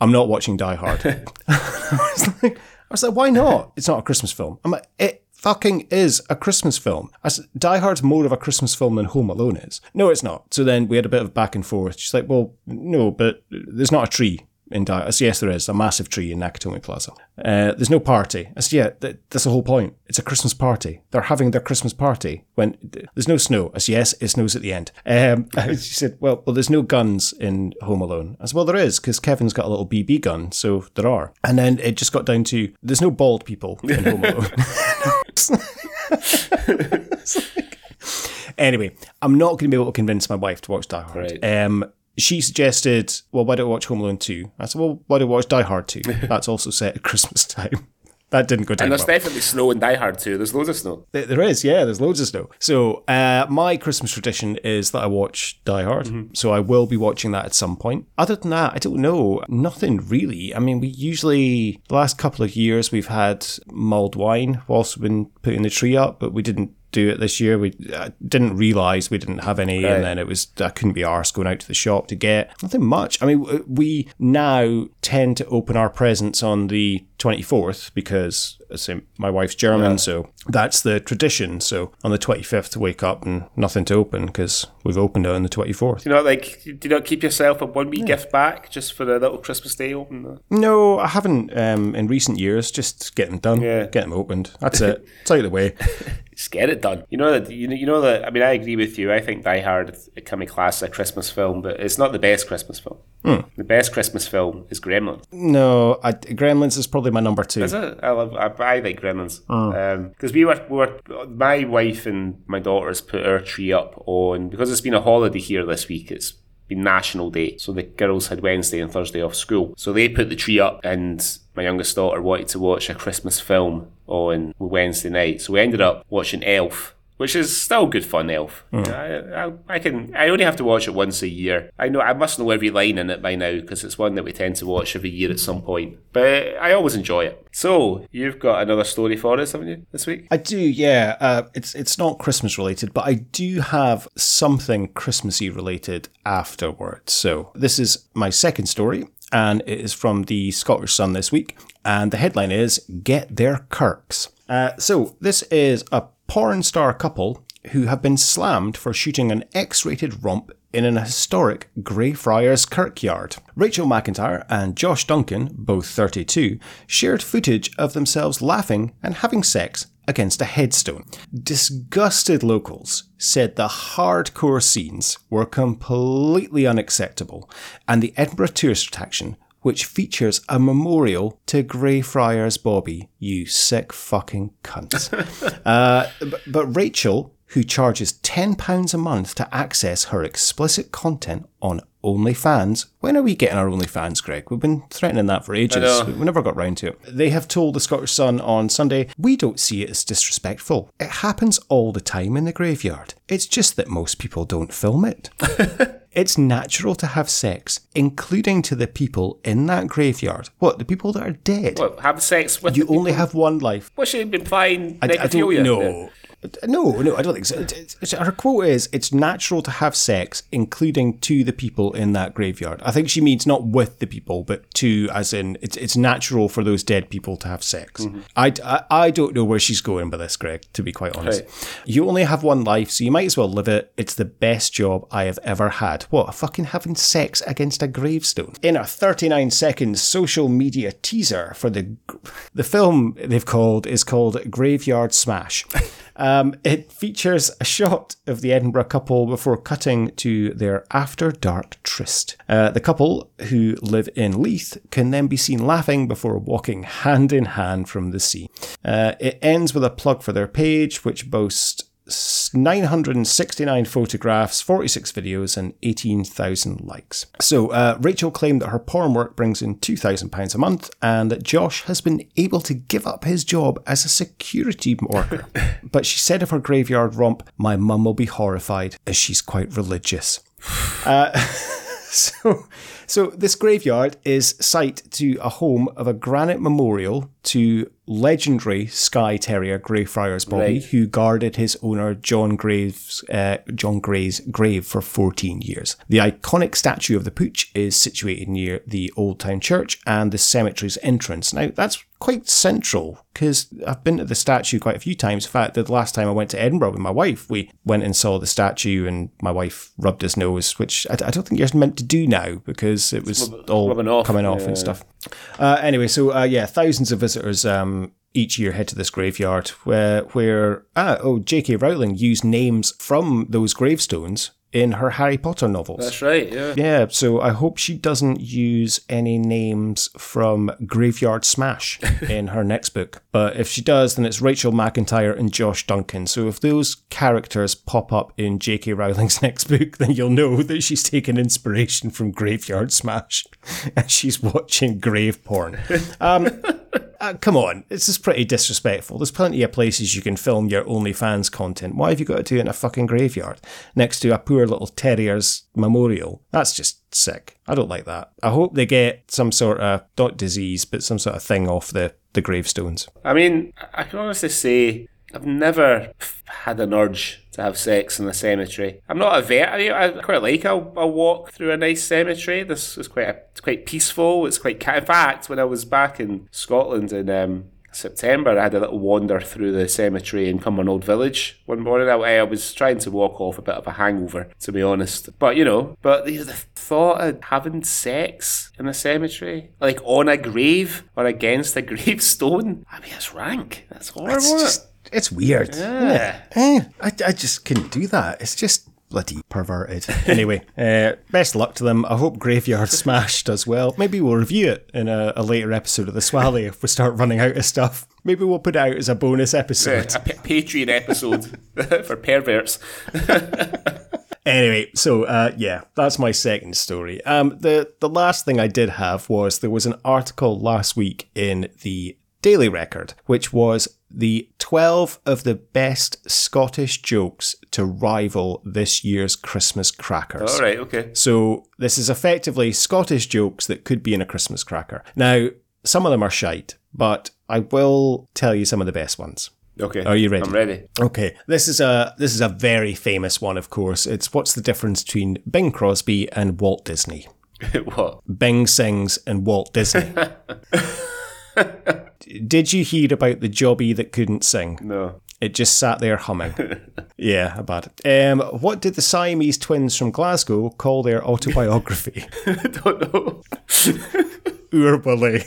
I'm not watching Die Hard. I, was like, I was like, why not? It's not a Christmas film. I'm like, it fucking is a Christmas film. As Die Hard's more of a Christmas film than Home Alone is. No, it's not. So then we had a bit of back and forth. She's like, well, no, but there's not a tree in said, yes, there is a massive tree in Nakatomi Plaza. Uh, there's no party. I said, yeah, th- that's the whole point. It's a Christmas party. They're having their Christmas party when th- there's no snow. I said, yes, it snows at the end. Um, she said, well, well, there's no guns in Home Alone. I said, well, there is because Kevin's got a little BB gun, so there are. And then it just got down to there's no bald people in Home Alone. anyway, I'm not going to be able to convince my wife to watch Die Hard.
Right.
Um, she suggested, well, why don't I watch Home Alone 2? I said, well, why don't I watch Die Hard 2? That's also set at Christmas time. That didn't go down
And there's
well.
definitely snow in Die Hard too. There's loads of snow.
There- There is, yeah. There's loads of snow. So uh, my Christmas tradition is that I watch Die Hard.
Mm-hmm.
So I will be watching that at some point. Other than that, I don't know. Nothing really. I mean, we usually the last couple of years we've had mulled wine whilst we've been putting the tree up, but we didn't do it this year. We uh, didn't realize we didn't have any,
Right.
and then it was I couldn't be arsed going out to the shop to get nothing much. I mean, we now tend to open our presents on the 24th because I my wife's German, so that's the tradition. So on the 25th, wake up and nothing to open because we've opened it on the 24th.
Do you not like? Do you not keep yourself a one week gift back just for a little Christmas Day open?
No, I haven't um, in recent years. Just get them done,
Yeah.
get them opened. That's it. it's out of the way.
Just get it done. You know that. You know, you know that. I mean, I agree with you. I think Die Hard it can be classed as a Christmas film, but it's not the best Christmas film. Hmm. The best Christmas film is Gremlins.
No, I, Gremlins is probably my number two.
Is it? I love. I, I like Gremlins. Hmm. Um, because we were, we were, my wife and my daughters put our tree up on because it's been a holiday here this week. It's been National Day, so the girls had Wednesday and Thursday off school. So they put the tree up, and my youngest daughter wanted to watch a Christmas film on Wednesday night. So we ended up watching Elf. Which is still good fun, Elf. I, I, I can. I only have to watch it once a year. I know. I must know every line in it by now because it's one that we tend to watch every year at some point. But I always enjoy it. So you've got another story for us, haven't you, this week?
I do, yeah. Uh, it's it's not Christmas related, but I do have something Christmassy related afterwards. So this is my second story, and it is from the Scottish Sun this week, and the headline is "Get Their Kirks." Uh, so this is a porn star couple who have been slammed for shooting an X-rated romp in an historic Greyfriars kirkyard. Rachel McIntyre and Josh Duncan, both 32, shared footage of themselves laughing and having sex against a headstone. Disgusted locals said the hardcore scenes were completely unacceptable, and the Edinburgh tourist attraction which features a memorial to Greyfriars Bobby, you sick fucking cunt. uh, but, but Rachel, who charges £10 a month to access her explicit content on OnlyFans. When are we getting our OnlyFans, Greg? We've been threatening that for ages. We never got round to it. They have told the Scottish Sun on Sunday, we don't see it as disrespectful. It happens all the time in the graveyard. It's just that most people don't film it. It's natural to have sex, including to the people in that graveyard. What, the people that are dead?
What, have sex with
you only
people?
have one life.
What's she implying?
I, I don't know. No, no, I don't think so. Her quote is, "It's natural to have sex, including to the people in that graveyard." I think she means not with the people, but to, as in, it's it's natural for those dead people to have sex. Mm-hmm. I, I, I don't know where she's going with this, Greg. To be quite honest, you only have one life, so you might as well live it. It's the best job I have ever had. What, a fucking having sex against a gravestone? In a 39 second social media teaser for the the film they've called is called Graveyard Smash. Um, it features a shot of the Edinburgh couple before cutting to their after dark tryst. Uh, the couple, who live in Leith, can then be seen laughing before walking hand in hand from the sea. Uh, it ends with a plug for their page, which boasts 969 photographs, 46 videos, and 18,000 likes. So, uh, Rachel claimed that her porn work brings in £2,000 a month and that Josh has been able to give up his job as a security worker. but she said of her graveyard romp, My mum will be horrified as she's quite religious. Uh, so, so this graveyard is site to a home of a granite memorial to legendary Skye Terrier Greyfriars Bobby,
Right.
who guarded his owner John Graves, uh, John Gray's grave for 14 years. The iconic statue of the pooch is situated near the Old Town Church and the cemetery's entrance. Now, that's quite central because I've been to the statue quite a few times. In fact, the last time I went to Edinburgh with my wife, we went and saw the statue and my wife rubbed his nose, which I, I don't think you're meant to do now because it was all
rubbing off,
coming off
yeah.
and stuff. Uh, anyway, so uh, yeah, thousands of visitors um, each year head to this graveyard where, where ah, oh, J.K. Rowling used names from those gravestones in her Harry Potter novels.
That's right, yeah.
Yeah, so I hope she doesn't use any names from Graveyard Smash in her next book. But if she does, then it's Rachel McIntyre and Josh Duncan. So if those characters pop up in J.K. Rowling's next book, then you'll know that she's taken inspiration from Graveyard Smash and she's watching grave porn. Um, uh, come on, this is pretty disrespectful. There's plenty of places you can film your OnlyFans content. Why have you got to do it in a fucking graveyard next to a poor little terrier's memorial? That's just sick. I don't like that. I hope they get some sort of, not disease, but some sort of thing off the, the gravestones.
I mean, I can honestly say I've never had an urge to have sex in the cemetery. I'm not a vet. I, I quite like a, a walk through a nice cemetery. This is quite a, it's quite peaceful. It's quite. In fact, when I was back in Scotland in um, September, I had a little wander through the cemetery in Cumbernauld Village one morning. I, I was trying to walk off a bit of a hangover, to be honest. But you know, but the, the thought of having sex in a cemetery, like on a grave or against a gravestone, I mean, that's rank. That's horrible.
It's just, it's weird. it?
Yeah.
Eh, I, I just couldn't do that. It's just bloody perverted. Anyway, uh, best luck to them. I hope Graveyard Smash does well. Maybe we'll review it in a, a later episode of the Swally if we start running out of stuff. Maybe we'll put it out as a bonus episode.
a pa- Patreon episode for perverts.
Anyway, so uh, yeah, that's my second story. Um, the the last thing I did have was there was an article last week in the Daily Record, which was the 12 of the best Scottish jokes to rival this year's Christmas crackers.
All right, okay.
So this is effectively Scottish jokes that could be in a Christmas cracker. Now, some of them are shite, but I will tell you some of the best ones.
Okay.
Are you ready?
I'm ready.
Okay, this is a this is a very famous one, of course. It's what's the difference between Bing Crosby and Walt Disney?
what?
Bing sings and Walt Disney. Did you hear about the jobby that couldn't sing?
No.
It just sat there humming. yeah, about it. Um, what did the Siamese twins from Glasgow call their autobiography?
I don't know.
Urbally.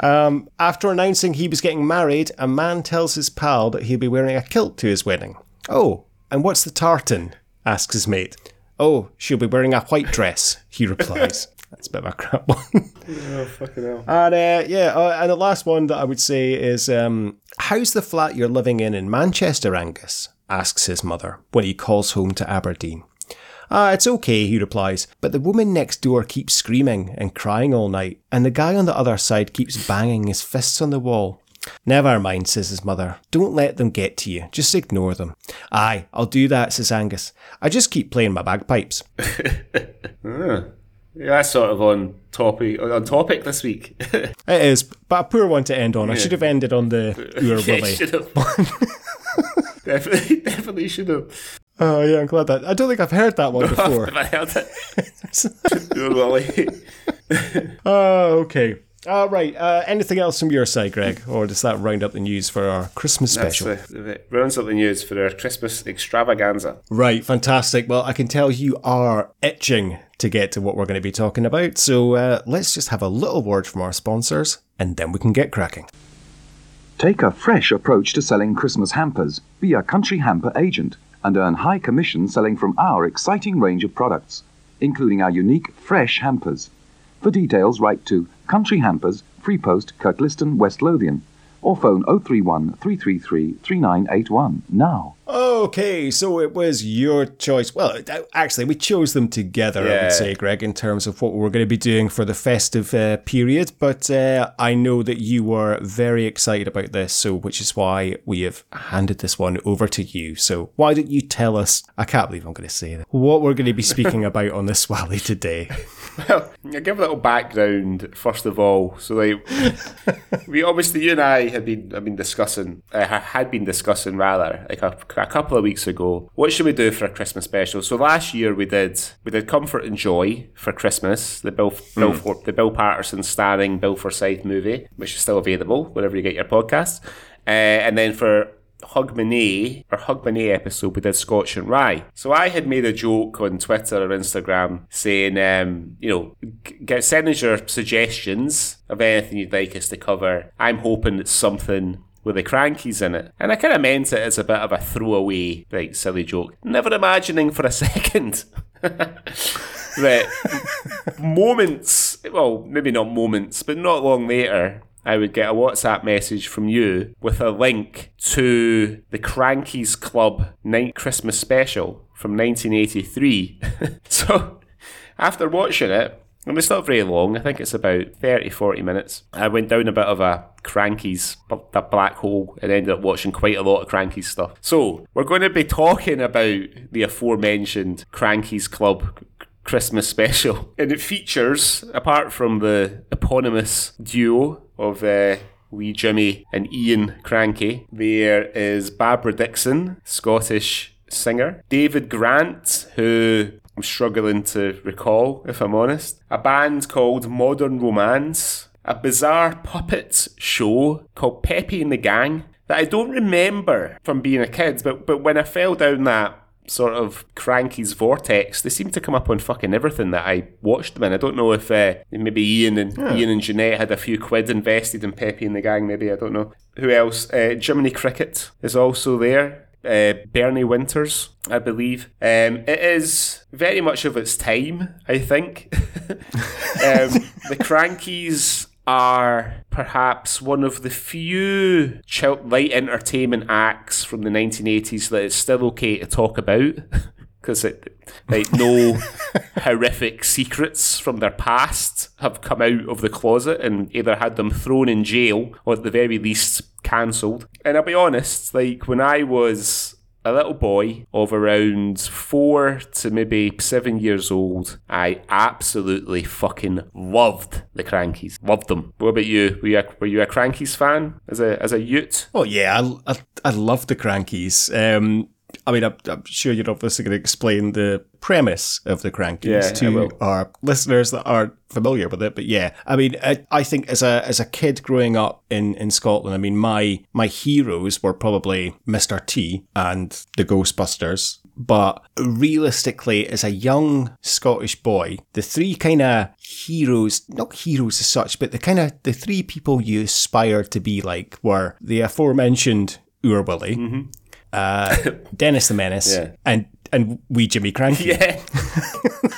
um, after announcing he was getting married, a man tells his pal that he'll be wearing a kilt to his wedding. Oh, and what's the tartan? asks his mate. Oh, she'll be wearing a white dress, he replies. That's a bit of a crap one.
Oh, fucking hell.
And uh, yeah, uh, and the last one that I would say is, um, "How's the flat you're living in in Manchester, Angus?" asks his mother when he calls home to Aberdeen. Ah, it's okay, he replies, but the woman next door keeps screaming and crying all night, and the guy on the other side keeps banging his fists on the wall. Never mind, says his mother. Don't let them get to you. Just ignore them. Aye, I'll do that, says Angus. I just keep playing my bagpipes. Hmm.
Yeah, that's sort of on topic on topic this week.
It is, but a poor one to end on. I should have ended on the
should have. definitely, definitely should have.
Oh yeah, I'm glad that. I don't think I've heard that one before.
Have I heard it? Wally.
Oh, okay. All right. Uh, anything else from your side, Greg, or does that round up the news for our Christmas
That's
special?
the, the rounds up the news for our Christmas extravaganza.
Right. Fantastic. Well, I can tell you are itching to get to what we're going to be talking about. So uh, let's just have a little word from our sponsors, and then we can get cracking.
Take a fresh approach to selling Christmas hampers. Be a Country Hamper agent and earn high commission selling from our exciting range of products, including our unique fresh hampers. For details, write to Country Hampers, Free Post, Kirkliston, West Lothian. or phone 031 333 3981 now.
Okay, so it was your choice. Well, actually, we chose them together, I would say, Greg, in terms of what we're going to be doing for the festive uh, period. But uh, I know that you were very excited about this, so which is why we have handed this one over to you. So why don't you tell us? I can't believe I'm going to say that. What we're going to be speaking about on this Swally today?
Well, I'll give a little background first of all. So, like, we obviously you and I had been I've been discussing, uh, had been discussing rather, like a, a couple of weeks ago. What should we do for a Christmas special? So last year we did we did Comfort and Joy for Christmas, the Bill Bill For- the Bill Paterson starring Bill Forsyth movie, which is still available wherever you get your podcasts. Uh, and then for Hogmanay or Hogmanay episode, we did Scotch and Rye. So I had made a joke on Twitter or Instagram saying, um, you know, g- get send us your suggestions of anything you'd like us to cover. I'm hoping it's something with the Krankies in it. And I kind of meant it as a bit of a throwaway, like, silly joke. Never imagining for a second that moments, well, maybe not moments, but not long later, I would get a WhatsApp message from you with a link to the Krankies Club Night Christmas Special from 1983. so, after watching it, and it's not very long, I think it's about 30, 40 minutes. I went down a bit of a Krankie's a black hole, and ended up watching quite a lot of Krankies stuff. So, we're going to be talking about the aforementioned Krankie's Club Christmas special. And it features, apart from the eponymous duo of uh, wee Jimmy and Ian Krankie, there is Barbara Dickson, Scottish singer, David Grant, who I'm struggling to recall, if I'm honest, a band called Modern Romance, a bizarre puppet show called Peppy and the Gang that I don't remember from being a kid, but, but when I fell down that sort of Krankie's vortex, they seem to come up on fucking everything that I watched them in. I don't know if uh, maybe Ian and Ian and Jeanette had a few quid invested in Peppy and the Gang. Maybe I don't know who else. Uh, Jimmy Cricket is also there. Uh, Bernie Winters, I believe. Um, it is very much of its time, I think. um, the Krankies are perhaps one of the few chil- light entertainment acts from the 1980s that it's still okay to talk about because like no horrific secrets from their past have come out of the closet and either had them thrown in jail or at the very least cancelled. And I'll be honest, like when I was a little boy of around four to maybe seven years old, I absolutely fucking loved the Krankies. Loved them. What about you? Were you a, were you a Krankies fan as a as a youth?
Oh yeah, I, I, I love the Krankies. Um, I mean, I'm, I'm sure you're obviously going to explain the premise of the Krankies
Yeah,
to our listeners that aren't familiar with it. But yeah, I mean, I, I think as a as a kid growing up in, in Scotland, I mean, my my heroes were probably Mr. T and the Ghostbusters. But realistically, as a young Scottish boy, the three kind of heroes, not heroes as such, but the kind of the three people you aspired to be like were the aforementioned Oor Wullie, mm-hmm. Uh, Dennis the Menace,
Yeah.
and and wee Jimmy Krankie.
Yeah.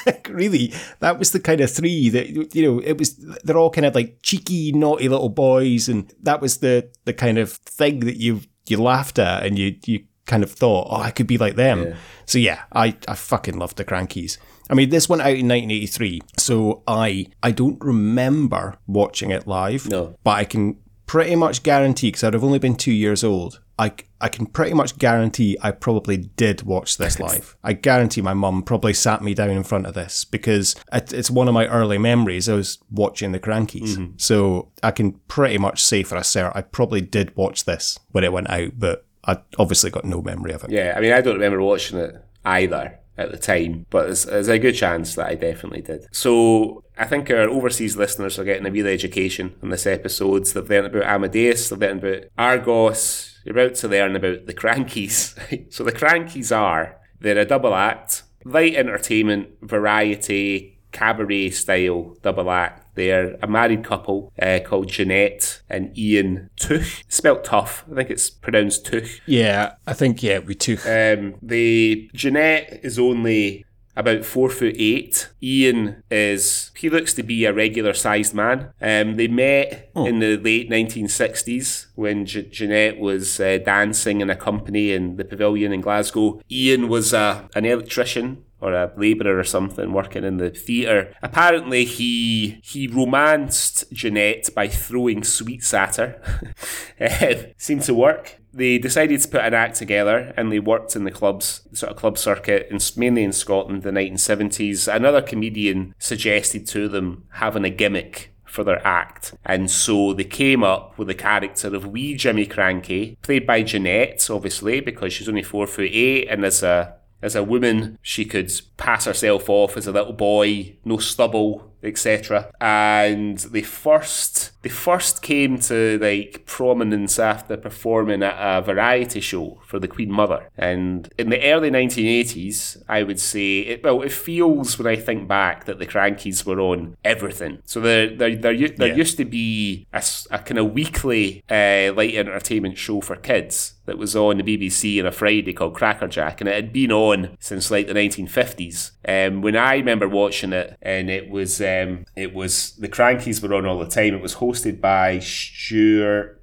Like, really, that was the kind of three that you know. It was they're all kind of like cheeky, naughty little boys, and that was the the kind of thing that you you laughed at, and you you kind of thought, oh, I could be like them. So yeah, I I fucking loved the Krankies. I mean, this went out in 1983, so I I don't remember watching it live.
No.
but I can pretty much guarantee because I'd have only been two years old. I, I can pretty much guarantee I probably did watch this live. I guarantee my mum probably sat me down in front of this because it, it's one of my early memories. I was watching the Krankies. Mm-hmm. So I can pretty much say for a cert I probably did watch this when it went out, but I obviously got no memory of it.
Yeah, I mean, I don't remember watching it either at the time, but there's, a good chance that I definitely did. So I think our overseas listeners are getting a real education in this episode. They've learned about Amadeus, they've learned about Argos, you're about to learn about the Krankies. so the Krankies are, they're a double act, light entertainment, variety, cabaret style double act. They're a married couple uh, called Jeanette and Ian Tuch. Spelt tough. I think it's pronounced Tuch.
Yeah, I think, yeah, we took.
Um, the Jeanette is only about four foot eight. Ian is he looks to be a regular sized man. Um, they met in the late 1960s when J- Jeanette was uh, dancing in a company in the pavilion in Glasgow. Ian was uh, an electrician or a labourer or something working in the theatre. Apparently, he he romanced Jeanette by throwing sweets at her. it eh, seemed to work. They decided to put an act together and they worked in the clubs, sort of club circuit, in, mainly in Scotland in the 1970s. Another comedian suggested to them having a gimmick for their act. And so they came up with the character of wee Jimmy Krankie, played by Jeanette, obviously, because she's only four foot eight, and as a as a woman, she could pass herself off as a little boy, no stubble, etc. And they first they first came to like prominence after performing at a variety show for the Queen Mother. And in the early 1980s, I would say it well, it feels when I think back that the Krankies were on everything. So there there there, there
Yeah.
used to be a kind of weekly uh, light entertainment show for kids that was on the BBC on a Friday called Crackerjack, and it had been on since like the 1950s. Um, when I remember watching it, and it was um, it was the Krankies were on all the time. It was hosted by Stuart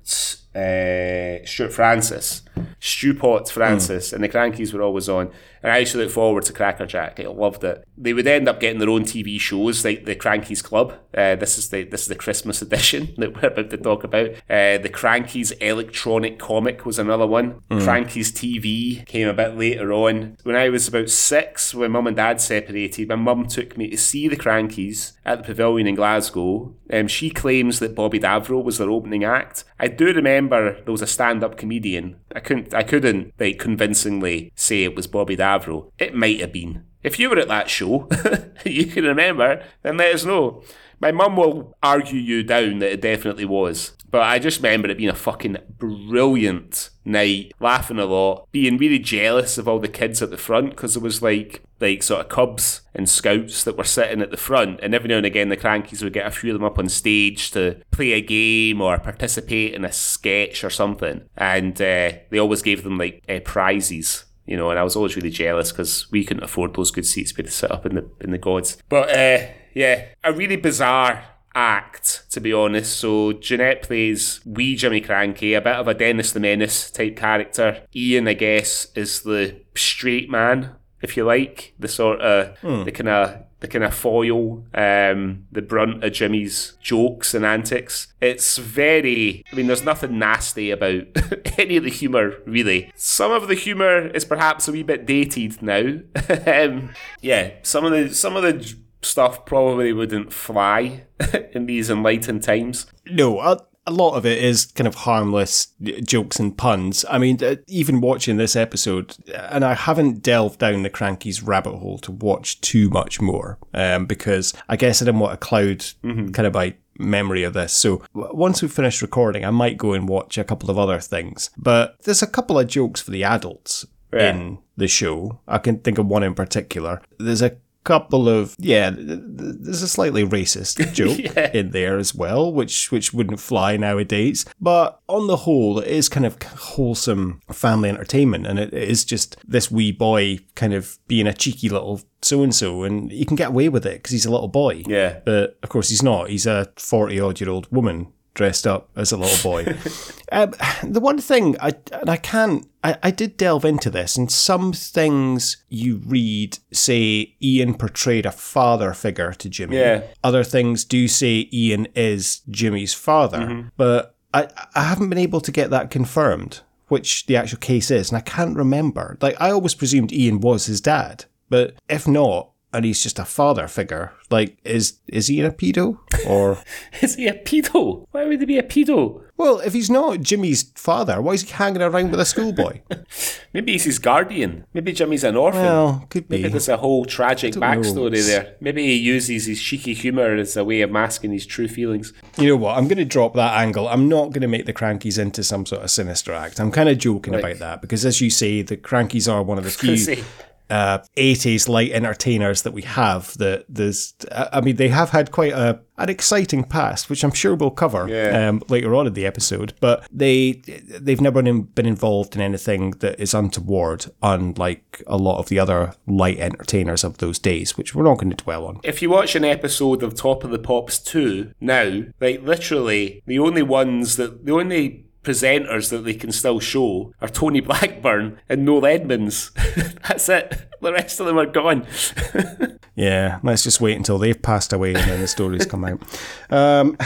uh, Stuart Francis, Stewpot Francis, and the Krankies were always on. And I used to look forward to Crackerjack. I loved it. They would end up getting their own TV shows, like the Krankies Club. Uh, this is the this is the Christmas edition that we're about to talk about. Uh, the Krankies electronic comic was another one. Krankies TV came a bit later on. When I was about six, when mum and dad separated, my mum took me to see the Krankies at the Pavilion in Glasgow. Um, she claims that Bobby Davro was their opening act. I do remember there was a stand-up comedian. I couldn't, I couldn't like convincingly say it was Bobby Davro. It might have been. If you were at that show, you can remember, then let us know. My mum will argue you down that it definitely was. But I just remember it being a fucking brilliant night, laughing a lot, being really jealous of all the kids at the front because there was like like sort of cubs and scouts that were sitting at the front, and every now and again the Krankies would get a few of them up on stage to play a game or participate in a sketch or something, and uh, they always gave them like uh, prizes you know, and I was always really jealous because we couldn't afford those good seats. We had to sit up in the in the gods. But uh, yeah, a really bizarre act to be honest. So Jeanette plays wee Jimmy Krankie, a bit of a Dennis the Menace type character. Ian, I guess, is the straight man, if you like, the sort of the kind of the kind of foil, um, the brunt of Jimmy's jokes and antics. It's very, I mean, there's nothing nasty about any of the humour, really. Some of the humour is perhaps a wee bit dated now. um, yeah, some of the some of the stuff probably wouldn't fly in these enlightened times.
No, a, a lot of it is kind of harmless jokes and puns. I mean, uh, even watching this episode, and I haven't delved down the Krankie's rabbit hole to watch too much more, um, because I guess I didn't want to cloud kind of my memory of this. So once we finish recording, I might go and watch a couple of other things. But there's a couple of jokes for the adults
Yeah.
in the show. I can think of one in particular. There's a couple of yeah th- th- there's a slightly racist joke in there as well which which wouldn't fly nowadays. But on the whole it is kind of wholesome family entertainment and it is just this wee boy kind of being a cheeky little so and so and you can get away with it because he's a little boy.
Yeah.
but of course he's not. He's a 40 odd year old woman dressed up as a little boy um, the one thing I and I can't I, I did delve into this and some things you read say Ian portrayed a father figure to Jimmy.
Yeah.
Other things do say Ian is Jimmy's father. But I I haven't been able to get that confirmed, which the actual case is, and I can't remember. Like I always presumed Ian was his dad. But if not, and he's just a father figure, like is is Ian a pedo? Or
Is he a pedo? Why would he be a pedo?
Well, if he's not Jimmy's father, why is he hanging around with a schoolboy?
Maybe he's his guardian. Maybe Jimmy's an orphan.
well, could
Maybe
be.
there's a whole tragic
don't know.
backstory there. Maybe he uses his cheeky humour as a way of masking his true feelings.
You know what? I'm going to drop that angle. I'm not going to make the Krankies into some sort of sinister act. I'm kind of joking about that because, as you say, the Krankies are one of the few uh, 80s light entertainers that we have. That there's, I mean, they have had quite a an exciting past, which I'm sure we'll cover
Yeah.
um, later on in the episode. But they they've never been been involved in anything that is untoward, unlike a lot of the other light entertainers of those days, which we're not going to dwell on.
If you watch an episode of Top of the Pops 2 now, like literally the only ones that the only presenters that they can still show are Tony Blackburn and Noel Edmonds. That's it. The rest of them are gone.
Yeah, let's just wait until they've passed away and then the stories come out. Um,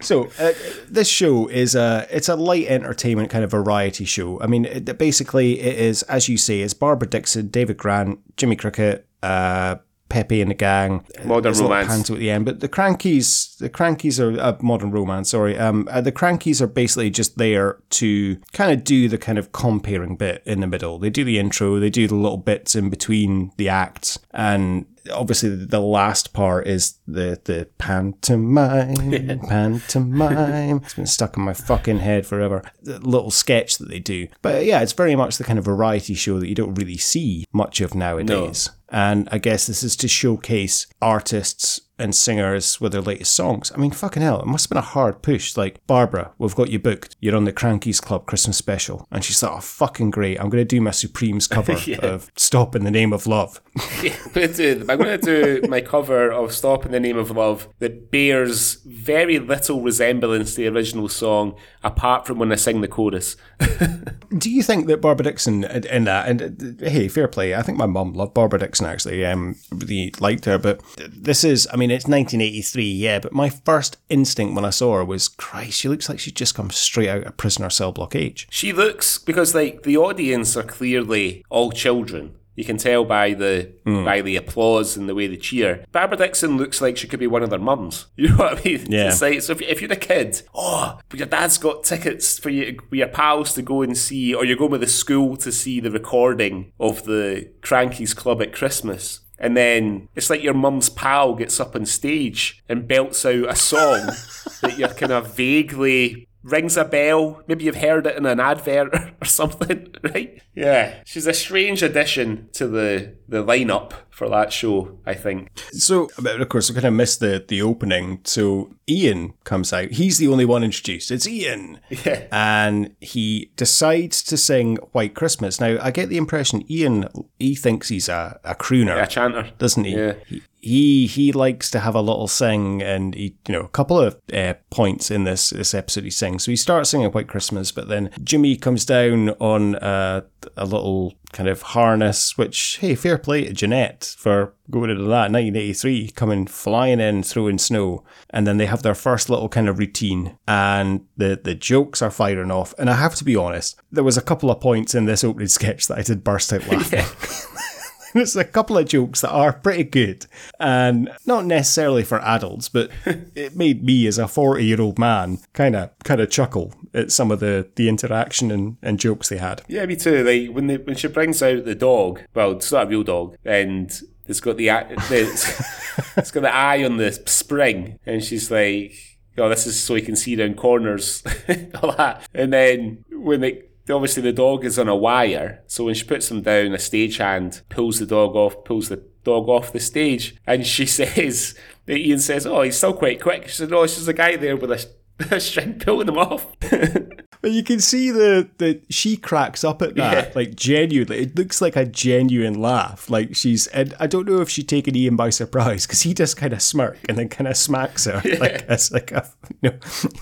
so uh, this show is a it's a light entertainment kind of variety show. I mean, it, basically, it is as you say, it's Barbara Dickson, David Grant, Jimmy Cricket, uh, Pepe and the gang.
Modern
There's
Romance.
at the end, but the Krankies, the Krankies are uh, modern romance. Sorry, um, uh, the Krankies are basically just there to kind of do the kind of comparing bit in the middle. They do the intro, they do the little bits in between the acts, and obviously the last part is the the pantomime, pantomime. It's been stuck in my fucking head forever. The little sketch that they do, but yeah, it's very much the kind of variety show that you don't really see much of nowadays. And I guess this is to showcase artists and singers with their latest songs. I mean, fucking hell, it must have been a hard push. Like, Barbara, we've got you booked. You're on the Krankies Club Christmas special. And she's like, oh, fucking great. I'm going to do my Supremes cover of Stop in the Name of Love.
Yeah, I'm gonna do- I'm going to do my cover of Stop in the Name of Love that bears very little resemblance to the original song, apart from when I sing the chorus.
Do you think that Barbara Dickson in that, and uh, hey, fair play, I think my mum loved Barbara Dickson actually, um, really liked her, but this is, I mean, it's 1983, yeah, but my first instinct when I saw her was, Christ, she looks like she's just come straight out of Prisoner Cell Block H.
She looks because like the audience are clearly all children. You can tell by the hmm. by the applause and the way they cheer. Barbara Dickson looks like she could be one of their mums. You know what I mean?
Yeah.
Like so if, if you're a kid, oh, but your dad's got tickets for you for your pals to go and see, or you're going with the school to see the recording of the Krankies Club at Christmas. And then it's like your mum's pal gets up on stage and belts out a song that you're kind of vaguely rings a bell. Maybe you've heard it in an advert or something, right? Yeah. She's a strange addition to the, the lineup for that show, I think.
So, of course, we kind of missed the, the opening. So, Ian comes out. He's the only one introduced. It's Ian.
Yeah.
And he decides to sing White Christmas. Now, I get the impression Ian, he thinks he's a, a crooner.
A chanter.
doesn't he?
Yeah.
He, he he likes to have a little sing, and he you know a couple of uh, points in this this episode he sings. So he starts singing White Christmas, but then Jimmy comes down on uh, a little kind of harness. Which hey, fair play to Jeanette for going into that 1983, coming flying in, throwing snow, and then they have their first little kind of routine, and the the jokes are firing off. And I have to be honest, there was a couple of points in this opening sketch that I did burst out laughing. There's a couple of jokes that are pretty good, and not necessarily for adults, but it made me as a forty-year-old man kind of kind of chuckle at some of the the interaction and, and jokes they had.
Yeah, me too. Like when they, when she brings out the dog, well, it's not a real dog, and it's got the, eye- the it's got the eye on the spring, and she's like, "Oh, this is so you can see down corners, all that." And then when they obviously the dog is on a wire, so when she puts him down, a stagehand pulls the dog off, pulls the dog off the stage, and she says, Ian says, "Oh, he's still quite quick." She said, "Oh, it's just a guy there with a, a string pulling him off."
But you can see the the she cracks up at that,
Yeah.
like genuinely. It looks like a genuine laugh. Like she's, and I don't know if she'd taken Ian by surprise because he just kind of smirk and then kind of smacks her like as like a no,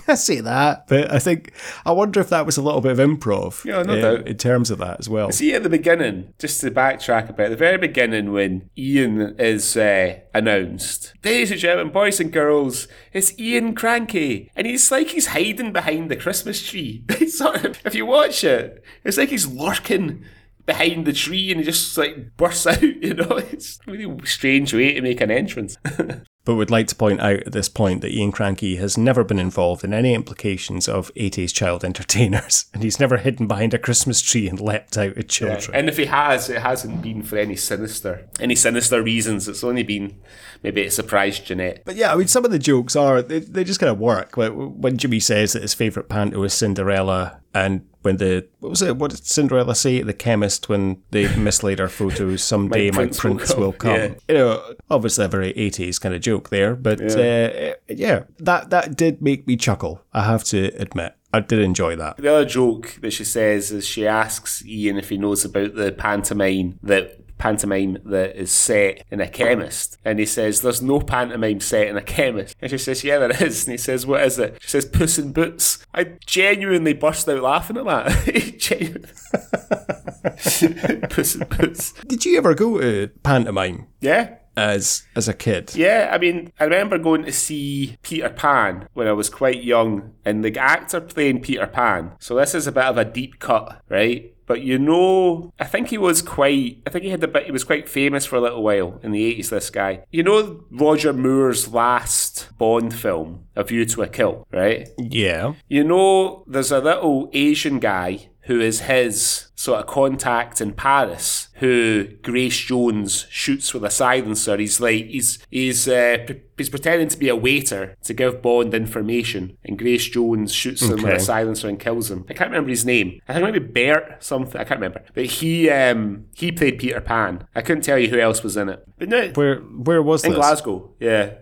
I say that, but I think I wonder if that was a little bit of improv.
Yeah, no
uh,
doubt.
in terms of that as well.
See at the beginning, just to backtrack a bit, at the very beginning when Ian is uh, announced, ladies and gentlemen, boys and girls, it's Ian Krankie, and he's like he's hiding behind the Christmas tree. Sort of, if you watch it, it's like he's lurking behind the tree and he just like bursts out. You know, it's a really strange way to make an entrance.
But would like to point out at this point that Ian Krankie has never been involved in any implications of 80s child entertainers, and he's never hidden behind a Christmas tree and leapt out at children.
and if he has, it hasn't been for any sinister, any sinister reasons. It's only been maybe it surprised Jeanette.
But yeah, I mean, some of the jokes are they, they just kind of work. Like when Jimmy says that his favorite panto is Cinderella, and when the what was it? What did Cinderella say at the chemist when they mislaid our photos? Someday my,
prince,
prince will come.
Will come.
Yeah. You know, obviously a very eighties kind of joke there, but yeah. Uh, yeah, that that did make me chuckle. I have to admit. I did enjoy that.
The other joke that she says is she asks Ian if he knows about the pantomime that pantomime that is set in a chemist. And he says, There's no pantomime set in a chemist. And she says, Yeah, there is. And he says, What is it? She says, Puss in Boots. I genuinely burst out laughing at that. Puss in Boots.
Did you ever go to pantomime?
Yeah
as as a kid.
Yeah, I mean, I remember going to see Peter Pan when I was quite young, and the actor playing Peter Pan. So this is a bit of a deep cut, right? But you know, I think he was quite. I think he had a bit. He was quite famous for a little while in the eighties. This guy, you know, Roger Moore's last Bond film, A View to a Kill, right?
Yeah.
You know, there's a little Asian guy who is his sort of contact in Paris, who Grace Jones shoots with a silencer. He's like he's he's uh, he's pretending to be a waiter to give Bond information, and Grace Jones shoots him with a silencer and kills him. I can't remember his name. I think maybe Bert something. I can't remember. But he um he played Peter Pan. I couldn't tell you who else was in it. But no,
where where was that?
in
this?
Glasgow? Yeah.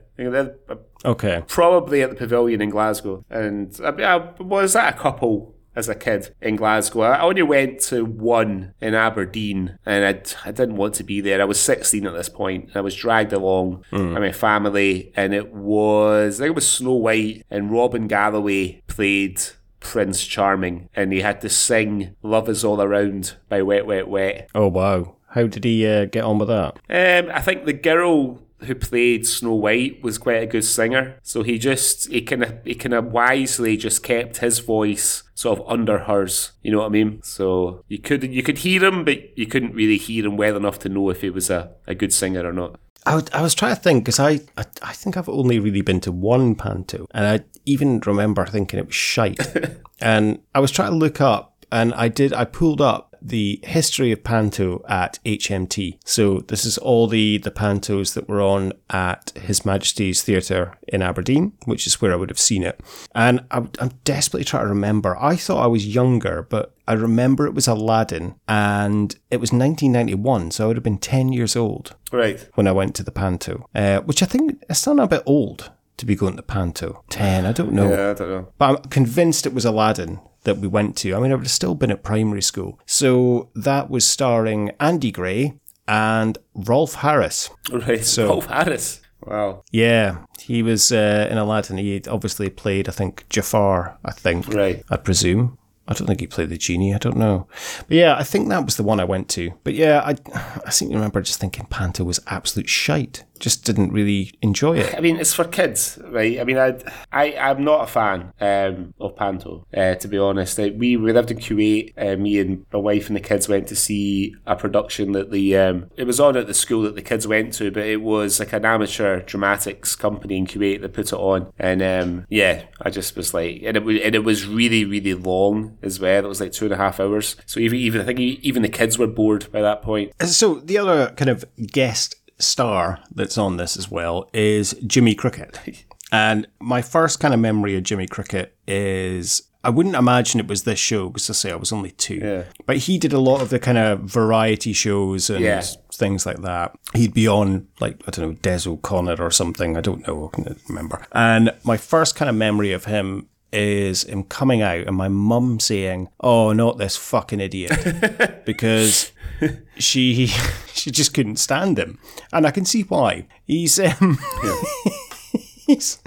Okay.
Probably at the pavilion in Glasgow. And uh, uh was that a couple as a kid in Glasgow. I only went to one in Aberdeen and I, I didn't want to be there. I was 16 at this point. I was dragged along mm. by my family and it was, I think it was Snow White and Robin Galloway played Prince Charming and he had to sing Love Is All Around by Wet Wet Wet.
Oh, wow. How did he uh, get on with that?
Um, I think the girl who played Snow White was quite a good singer. So he just he kind of he kind of wisely just kept his voice sort of under hers. You know what I mean? So you could you could hear him, but you couldn't really hear him well enough to know if he was a, a good singer or not.
I, would, I was trying to think because I, I, I think I've only really been to one panto, and I even remember thinking it was shite. and I was trying to look up, and I did. I pulled up the history of Panto at HMT. So this is all the, the Pantos that were on at His Majesty's Theatre in Aberdeen, which is where I would have seen it. And I'm, I'm desperately trying to remember. I thought I was younger, but I remember it was Aladdin and it was 1991, so I would have been 10 years old.
Right.
When I went to the Panto, uh, which I think is still a bit old to be going to Panto. 10, I don't know.
Yeah, I don't know.
But I'm convinced it was Aladdin that we went to. I mean, I would have still been at primary school. So that was starring Andy Gray and Rolf Harris.
Right, so, Rolf Harris. Wow.
Yeah, he was uh, in Aladdin. He obviously played, I think, Jafar, I think.
Right.
I presume. I don't think he played the genie. I don't know. But yeah, I think that was the one I went to. But yeah, I, I seem to remember just thinking Panto was absolute shite just didn't really enjoy it.
I mean, it's for kids, right? I mean, I, I I'm not a fan um, of Panto, uh, to be honest. we we lived in Kuwait. Uh, me and my wife and the kids went to see a production that the um, it was on at the school that the kids went to, but it was like an amateur dramatics company in Kuwait that put it on, and um, yeah, I just was like, and it was and it was really really long as well. It was like two and a half hours. So even even I think even the kids were bored by that point.
So the other kind of guest star that's on this as well is Jimmy Cricket. And my first kind of memory of Jimmy Cricket is I wouldn't imagine it was this show because I say I was only two.
Yeah.
But he did a lot of the kind of variety shows and yeah. things like that. He'd be on like I don't know Des O'Connor or something. I don't know. I can't remember. And my first kind of memory of him is him coming out and my mum saying, "Oh, not this fucking idiot," because she she just couldn't stand him, and I can see why. He's um, yeah. he's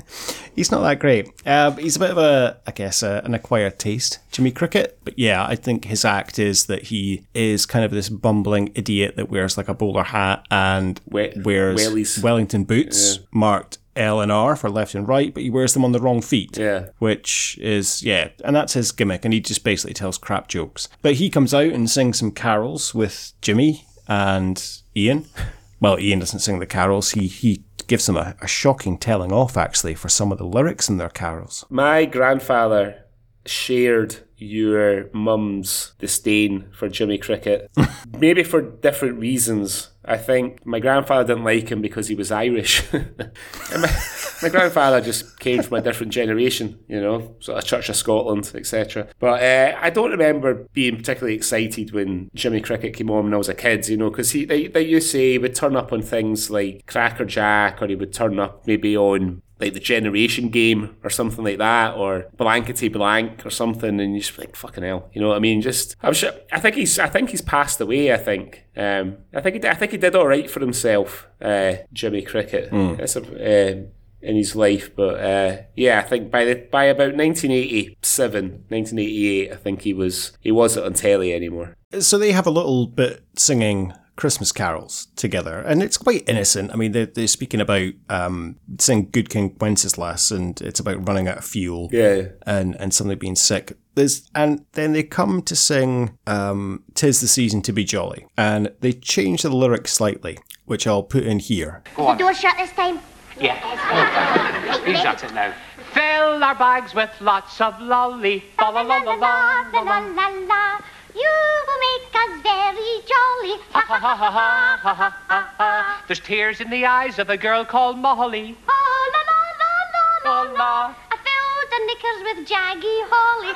he's not that great. Uh, he's a bit of a, I guess, uh, an acquired taste, Jimmy Cricket. But yeah, I think his act is that he is kind of this bumbling idiot that wears like a bowler hat and we- wears wellies. Wellington boots yeah. marked L and R for left and right, but he wears them on the wrong feet.
Yeah.
Which is, yeah, and that's his gimmick, and he just basically tells crap jokes. But he comes out and sings some carols with Jimmy and Ian. Well, Ian doesn't sing the carols, he, he gives them a, a shocking telling off, actually, for some of the lyrics in their carols.
My grandfather shared your mum's disdain for Jimmy Cricket. Maybe for different reasons. I think my grandfather didn't like him because he was Irish. my, my, grandfather just came from a different generation, you know, sort of Church of Scotland, etc. But uh, I don't remember being particularly excited when Jimmy Cricket came on when I was a kid, you know, because he, they, they used to say he would turn up on things like Cracker Jack or he would turn up maybe on like the generation game or something like that, or blankety blank or something, and you just like fucking hell, you know what I mean? Just I'm sure. I think he's. I think he's passed away. I think. Um, I think. He did, I think he did all right for himself, uh, Jimmy Cricket. Mm. That's a, uh, in his life. But uh, yeah, I think by the by about 1987, 1988, I think he was he wasn't on telly anymore.
So they have a little bit singing Christmas carols together, and it's quite innocent. I mean, they're, they're speaking about um, saying "Good King Wenceslas," and it's about running out of fuel,
yeah,
and and somebody being sick. There's and then they come to sing um, "Tis the Season to Be Jolly," and they change the lyrics slightly, which I'll put in here.
Go on. The door shut this time.
Yeah. he's shut it now. Fill our bags with lots of lolly. La la la la la la la la.
You will make us very jolly. Ha ha ha ha ha ha ha ha ha.
There's tears in the eyes of a girl called Molly.
Oh la la la la la la. I filled the knickers with jaggy holly.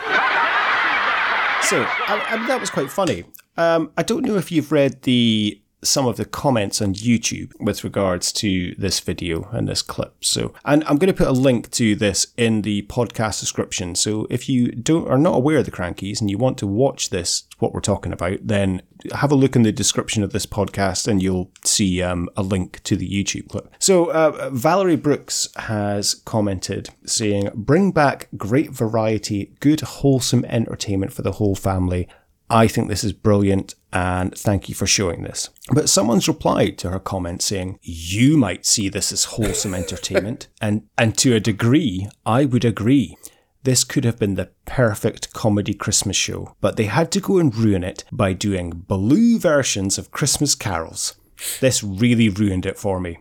so I, I mean, that was quite funny. Um, I don't know if you've read the some of the comments on YouTube with regards to this video and this clip. So, and I'm going to put a link to this in the podcast description. So, if you don't are not aware of the Krankies and you want to watch this, what we're talking about, then have a look in the description of this podcast and you'll see um, a link to the YouTube clip. So, uh, Valerie Brooks has commented saying, "Bring back great variety, good wholesome entertainment for the whole family." I think this is brilliant and thank you for showing this. But someone's replied to her comment saying, You might see this as wholesome entertainment, and, and to a degree, I would agree. This could have been the perfect comedy Christmas show, but they had to go and ruin it by doing blue versions of Christmas carols. This really ruined it for me.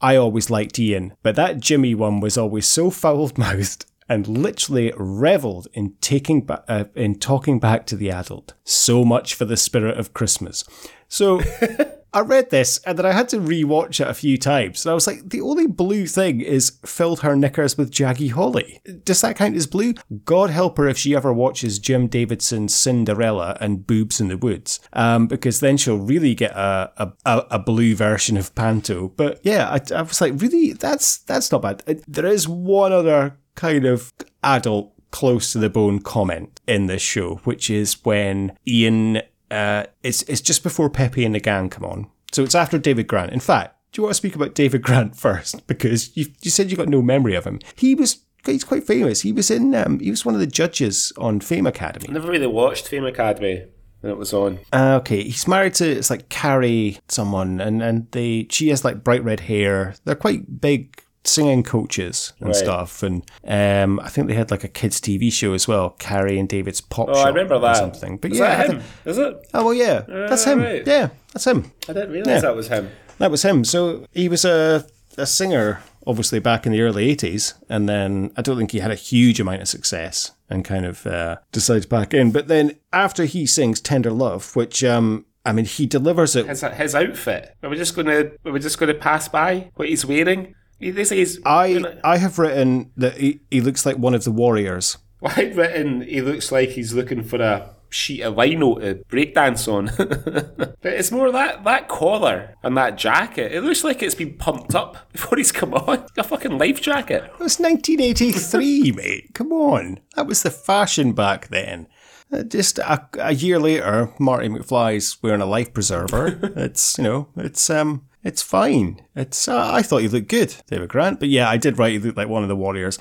I always liked Ian, but that Jimmy one was always so foul mouthed and literally reveled in taking ba- uh, in talking back to the adult. So much for the spirit of Christmas. So I read this and then I had to rewatch it a few times. And I was like, the only blue thing is filled her knickers with jaggy holly. Does that count as blue? God help her if she ever watches Jim Davidson's Cinderella and Boobs in the Woods, um, because then she'll really get a, a, a blue version of Panto. But yeah, I, I was like, really, that's that's not bad. There is one other kind of adult close to the bone comment in this show, which is when Ian uh, it's it's just before Pepe and the gang come on. So it's after David Grant. In fact, do you want to speak about David Grant first? Because you you said you got no memory of him. He was he's quite famous. He was in um, he was one of the judges on Fame Academy.
I never really watched Fame Academy when it was on.
Uh, okay, he's married to it's like Carrie someone, and and they she has like bright red hair. They're quite big singing coaches and right. stuff. And um, I think they had like a kids' TV show as well, Carrie and David's Pop
oh,
Shop.
I remember that.
something.
But Is yeah, him? Is it?
Oh well, yeah, uh, that's him. Right. Yeah, that's him.
I didn't realize yeah. that was him.
That was him. So he was a a singer, obviously back in the early '80s, and then I don't think he had a huge amount of success and kind of uh, decided back in. But then after he sings "Tender Love," which um, I mean, he delivers it.
His, his outfit. Are we just gonna? Are we just gonna pass by what he's wearing? This is.
I I have written that he, he looks like one of the warriors.
Well, I've written he looks like he's looking for a sheet of lino to breakdance on. but it's more that that collar and that jacket. It looks like it's been pumped up before he's come on. A fucking life jacket.
It was 1983, mate. Come on, that was the fashion back then. Uh, just a, a year later, Marty McFly's wearing a life preserver. it's you know, it's um, it's fine. It's uh, I thought he looked good, David Grant, but yeah, I did write he looked like one of the Warriors.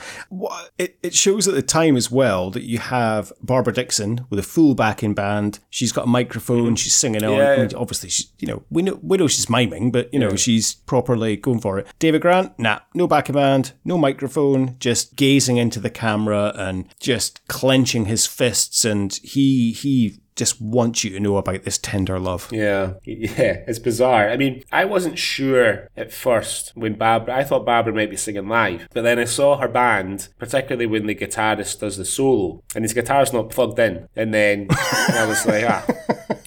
It it shows at the time as well that you have Barbara Dickson with a full backing band. She's got a microphone. She's singing on. Yeah. I mean, obviously, she, you know we know we know she's miming, but you know yeah. she's properly going for it. David Grant, nah, no backing band, no microphone, just gazing into the camera and just clenching his fists, and he he just wants you to know about this tender love.
Yeah, yeah, it's bizarre. I mean, I wasn't sure at first when Barbara. I thought Barbara might be singing live, but then I saw her band, particularly when the guitarist does the solo, and his guitar's not plugged in, and then I was like, ah.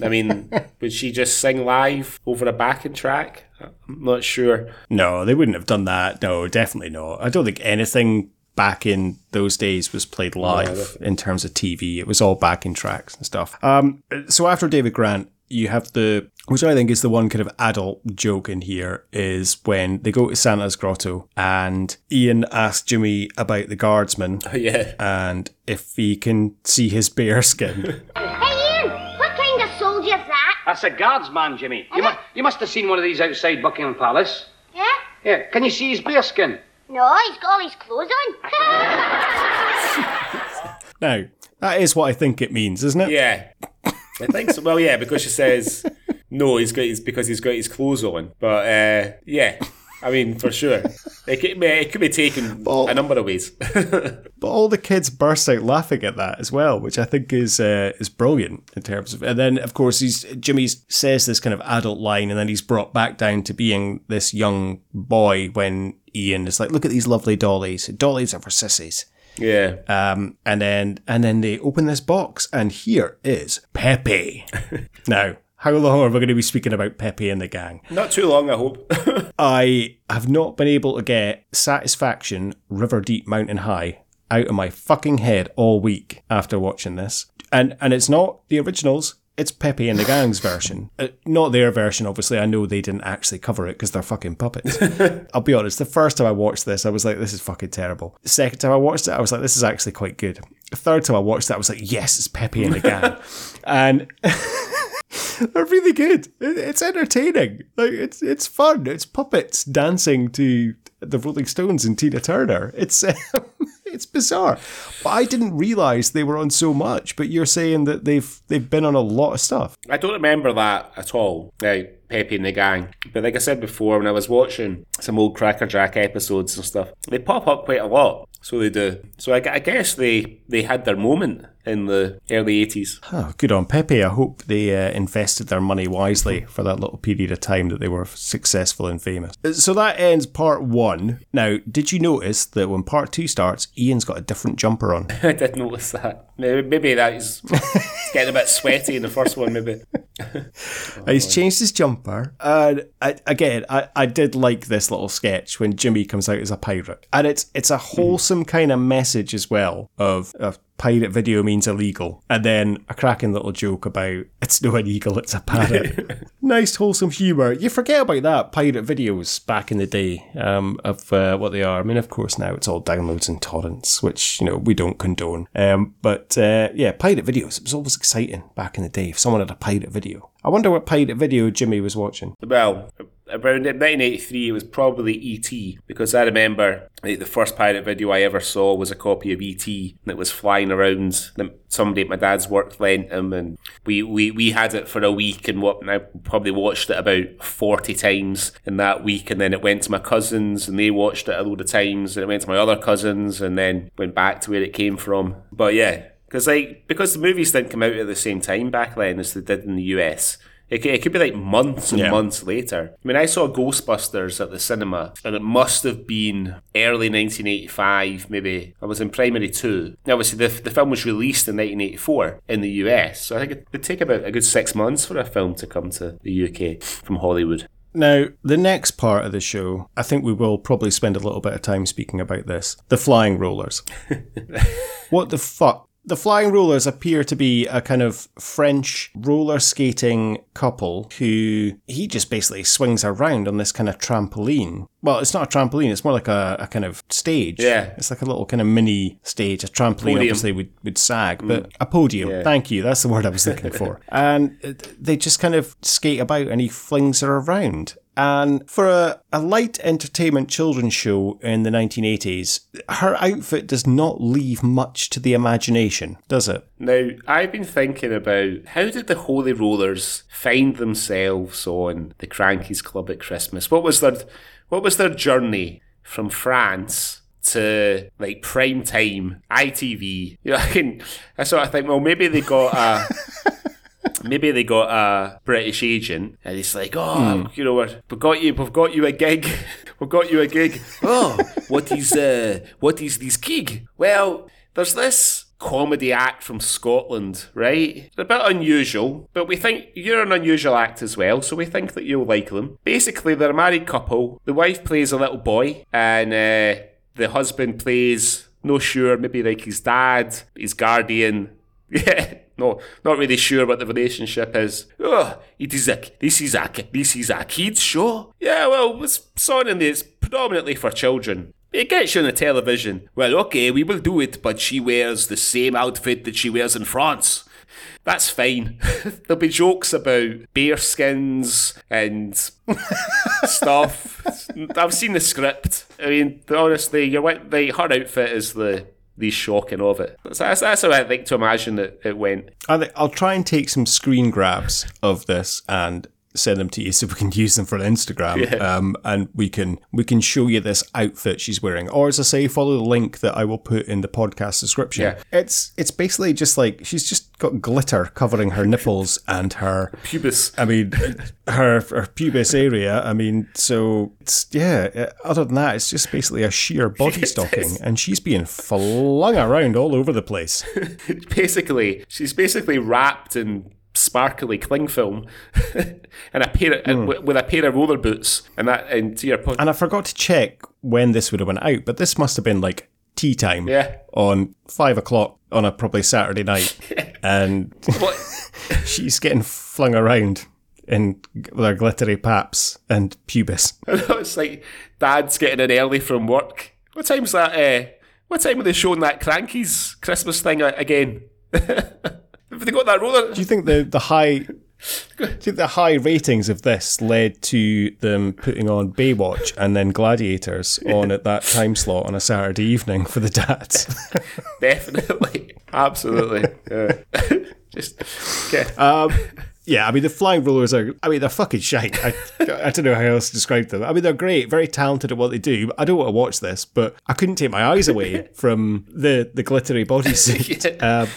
I mean, would she just sing live over a backing track? I'm not sure.
No, they wouldn't have done that. No, definitely not. I don't think anything back in those days was played live in terms of TV. It was all backing tracks and stuff. Um, so after David Grant, you have the which I think is the one kind of adult joke in here is when they go to Santa's grotto and Ian asks Jimmy about the guardsman
yeah.
and if he can see his bear skin.
Hey, Ian, what kind of soldier's that?
That's a guardsman, Jimmy. You, mu- you must have seen one of these outside Buckingham Palace.
Yeah?
Yeah, can you see his bearskin?
No, he's got all his clothes on.
now, that is what I think it means, isn't it?
Yeah, I think so. Well, yeah, because she says no, he's got his because he's got his clothes on. But uh, yeah, I mean for sure, it could be, it could be taken
Well-
a number of ways.
But all the kids burst out laughing at that as well, which I think is uh, is brilliant in terms of. And then of course he's Jimmy says this kind of adult line, and then he's brought back down to being this young boy when Ian is like, "Look at these lovely dollies. Dollies are for sissies."
yeah,
Um, and then and then they open this box, and here is Pepe. now, how long are we going to be speaking about Pepe and the gang?
not too long, I hope.
I have not been able to get Satisfaction River Deep Mountain High out of my fucking head all week after watching this. And and it's not the originals, it's Pepe and the Gang's version. Uh, not their version, obviously. I know they didn't actually cover it because they're fucking puppets. I'll be honest, the first time I watched this, I was like, this is fucking terrible. The second time I watched it, I was like, this is actually quite good. The third time I watched it, I was like, yes, it's Pepe and the Gang. and they're really good. It- It's entertaining. Like it's it's fun. It's puppets dancing to the Rolling Stones and Tina Turner. It's it's bizarre. But I didn't realize they were on so much. But you're saying that they've they've been on a lot of stuff.
I don't remember that at all. Now, Pepe and the gang. But like I said before, when I was watching some old Cracker Jack episodes and stuff, they pop up quite a lot. So they do. So I, I guess they they had their moment in the early eighties.
Oh, good on Pepe. I hope they uh, invested their money wisely for that little period of time that they were successful and famous. So that ends part one. Now, did you notice that when part two starts, Ian's got a different jumper on?
I did notice that. Maybe, maybe that is getting a bit sweaty in the first one. Maybe.
Uh, he's changed his jumper. And I, again, I, I did like this little sketch when Jimmy comes out as a pirate. And it's it's a mm-hmm. wholesome kind of message as well of, of pirate video means illegal. And then a cracking little joke about it's no an eagle, it's a parrot. nice wholesome humour. You forget about that, pirate videos back in the day um, of uh, what they are. I mean, of course, now it's all downloads and torrents, which, you know, we don't condone. Um, but uh, yeah, pirate videos, it was always exciting back in the day if someone had a pirate video. I wonder what pirate video Jimmy was watching.
Well, around 1983, it was probably E.T. because I remember like, the first pirate video I ever saw was a copy of E.T. that was flying around. Somebody at my dad's work lent him, and we, we, we had it for a week, and what and I probably watched it about 40 times in that week, and then it went to my cousins, and they watched it a load of times, and it went to my other cousins, and then went back to where it came from. But yeah, because like because the movies didn't come out at the same time back then as they did in the US. It could, it could be like months and
Yeah.
months later. I mean, I saw Ghostbusters at the cinema, and it must have been early 1985, maybe. I was in primary two. Now, obviously, the, the film was released in 1984 in the US, so I think it would take about a good six months for a film to come to the UK from Hollywood.
Now, the next part of the show, I think we will probably spend a little bit of time speaking about this. The flying rollers. what the fuck? The flying rollers appear to be a kind of French roller skating couple who he just basically swings around on this kind of trampoline. Well, it's not a trampoline, it's more like a, a kind of stage.
Yeah.
It's like a little kind of mini stage. A trampoline
Podium.
obviously would, would sag, but a podium.
Yeah.
Thank you. That's the word I was looking for. and uh, they just kind of skate about and he flings her around. And for a, a light entertainment children's show in the 1980s, her outfit does not leave much to the imagination, does it?
Now, I've been thinking about how did the Holy Rollers find themselves on the Krankies Club at Christmas? What was their what was their journey from France to like prime time ITV? You know, I can I sort of think, well, maybe they got a maybe they got a British agent, and he's like, "Oh,
Hmm.
you know, we've got you, we've got you a gig, we've got you a gig." oh, what is uh, what is this gig? Well, there's this comedy act from Scotland, right? A bit unusual, but we think you're an unusual act as well, so we think that you'll like them. Basically, they're a married couple. The wife plays a little boy, and uh, the husband plays, no sure, maybe like his dad, his guardian. Yeah, no, not really sure what the relationship is. Oh, it is a this is a this is a kids show. Yeah, well, it's in it's predominantly for children. It gets you on the television. Well, okay, we will do it, but she wears the same outfit that she wears in France. That's fine. There'll be jokes about bear skins and stuff. I've seen the script. I mean, honestly, you're the her outfit is the the shocking of it. That's, that's, that's how I think to imagine it, it went.
I think I'll try and take some screen grabs of this and send them to you so we can use them for Instagram.
Yeah.
Um, and we can we can show you this outfit she's wearing. Or as I say, follow the link that I will put in the podcast description.
Yeah.
It's it's basically just like she's just got glitter covering her nipples and her
Pubis.
I mean, her her pubis area. I mean, so it's yeah. uh, Other than that, it's just basically a sheer body stocking, and she's being flung around all over the place.
basically, she's basically wrapped in sparkly cling film and a pair of, with- with a pair of roller boots and that and to your point
And I forgot to check when this would have went out, but this must have been like tea time.
Yeah.
On five o'clock on a probably Saturday night, and she's getting flung around in with her glittery paps and pubis.
it's like dad's getting in early from work. What time's that? Uh, what time are they showing that Krankie's Christmas thing again? Have they got that roller?
Do you think the the high do you think the high ratings of this led to them putting on Baywatch and then Gladiators on at that time slot on a Saturday evening for the dads?
Definitely, absolutely. Yeah. Just okay.
um, yeah, I mean the flying rollers are. I mean they're fucking shite. I, I don't know how else to describe them. I mean they're great, very talented at what they do. I don't want to watch this, but I couldn't take my eyes away from the the glittery bodysuit. Um,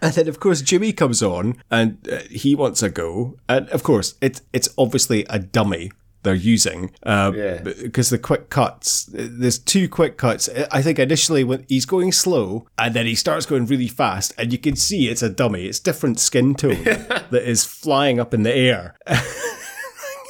and then of course Jimmy comes on and uh, he wants a go, and of course it's it's obviously a dummy they're using uh,
Yeah.
because the quick cuts there's two quick cuts i think initially when he's going slow and then he starts going really fast and you can see it's a dummy it's different skin tone that is flying up in the air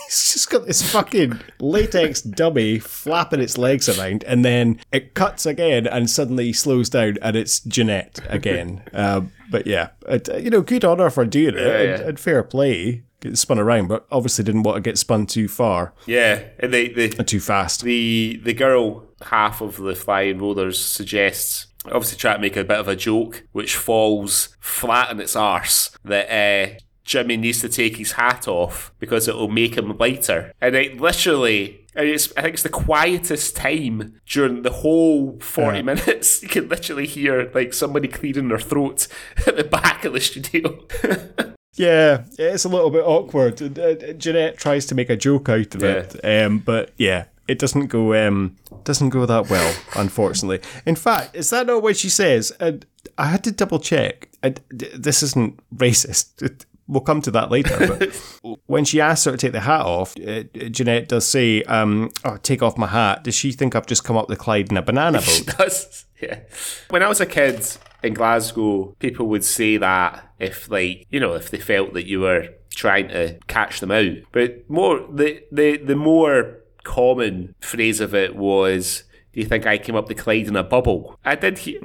He's just got this fucking latex dummy flapping its legs around, and then it cuts again, and suddenly slows down, and it's Jeanette again. um, but yeah, it, you know, good honor for doing it, and,
yeah.
and fair play. Get spun around, but obviously didn't want to get spun too far,
Yeah, and they, they
and too fast.
the the girl half of the flying rollers suggests obviously try to make a bit of a joke which falls flat on its arse that uh, Jimmy needs to take his hat off because it will make him lighter and it literally I think it's the quietest time during the whole 40 minutes. You can literally hear like somebody clearing their throat at the back of the studio.
Yeah, it's a little bit awkward. Uh, Jeanette tries to make a joke out of it, um, but yeah, it doesn't go um, doesn't go that well, unfortunately. In fact, is that not what she says? And I had to double check. D- this isn't racist. We'll come to that later. But when she asks her to take the hat off, uh, Jeanette does say, um, "Oh, take off my hat." Does she think I've just come up the Clyde in a banana boat?
does. Yeah. When I was a kid in Glasgow, people would say that if, like, you know, if they felt that you were trying to catch them out. But more, the the the more common phrase of it was, "Do you think I came up the Clyde in a bubble?" I did hear.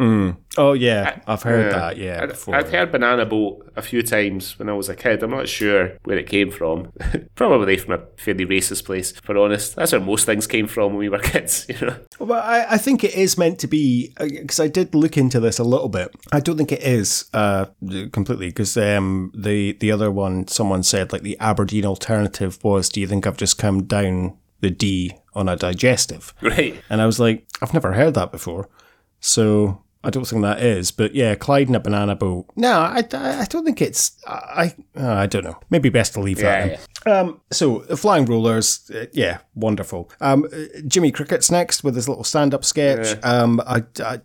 oh yeah, I've heard that. Yeah, before.
I'd heard banana boat a few times when I was a kid. I'm not sure where it came from. Probably from a fairly racist place, for honest. That's where most things came from when we were kids, you know.
Well, I, I think it is meant to be because I did look into this a little bit. I don't think it is uh, completely because um, the the other one, someone said like the Aberdeen alternative was, "Do you think I've just come down the Dee on a digestive?"
Right.
And I was like, I've never heard that before, so I don't think that is. But yeah, Clyde in a banana boat. No, I, I, I don't think it's. I uh, I don't know. Maybe best to leave that.
Yeah.
Um, so flying rollers, uh, yeah, wonderful. Um, uh, Jimmy Cricket's next with his little stand-up sketch. Um, I, I,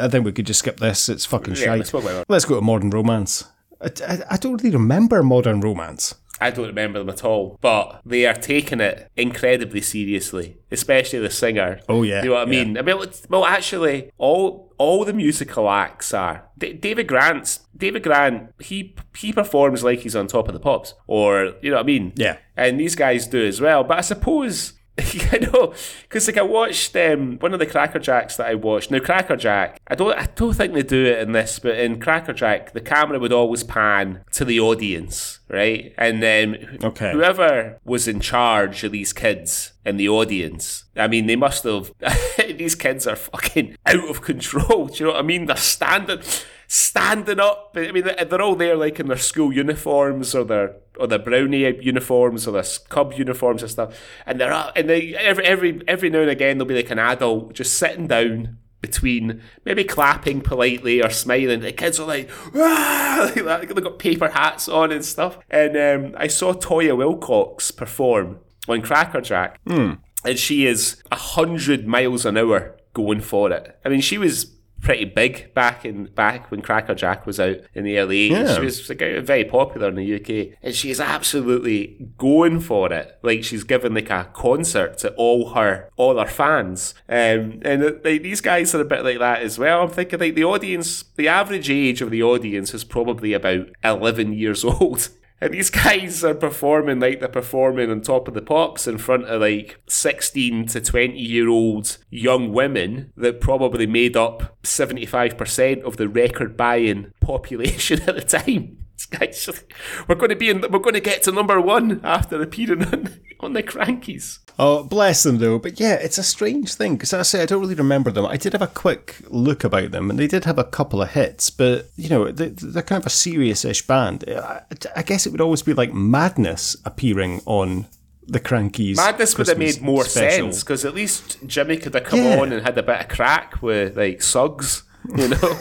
I think we could just skip this. It's fucking
Yeah,
shite.
let's talk about that.
Let's go to modern romance. I, I, I don't really remember Modern Romance.
I don't remember them at all, but they are taking it incredibly seriously, especially the singer.
Oh, yeah,
you know what I
yeah.
mean. I mean, well, actually, all all the musical acts are. D- David Grant's David Grant. He he performs like he's on top of the pops, or you know what I mean.
Yeah.
and these guys do as well. But I suppose. I know, because like I watched um, one of the Cracker Jacks that I watched. Now Cracker Jack, I don't, I don't think they do it in this, but in Cracker Jack, the camera would always pan to the audience, right? And then
Okay.
whoever was in charge of these kids in the audience, I mean, they must have. these kids are fucking out of control. Do you know what I mean? They're standing, standing up. I mean, they're all there like in their school uniforms or their or their brownie uniforms or their cub uniforms and stuff, and they're up, and they every every every now and again there'll be like an adult just sitting down between maybe clapping politely or smiling. The kids are like, ah, like that. They've got paper hats on and stuff. And um, I saw Toyah Willcox perform on Cracker Jack, and she is a hundred miles an hour going for it. I mean, she was pretty big back in back when Cracker Jack was out in the early 80s.
Yeah.
She was like, very popular in the UK, and she is absolutely going for it. Like she's given like a concert to all her all her fans, um, and uh, like, these guys are a bit like that as well. I'm thinking like the audience, the average age of the audience is probably about 11 years old. And these guys are performing like they're performing on top of the pops in front of like 16 to 20 year old young women that probably made up 75% of the record buying population at the time. Guys, we're going to be in, we're going to get to number one after appearing on, on the Krankies.
Oh, bless them though. But yeah, it's a strange thing because I say I don't really remember them. I did have a quick look about them, and they did have a couple of hits. But you know, they, they're kind of a serious-ish band. I, I guess it would always be like Madness appearing on the Krankies.
Madness would have made more
special.
sense because at least Jimmy could have come
Yeah.
on and had a bit of crack with like Suggs, you know,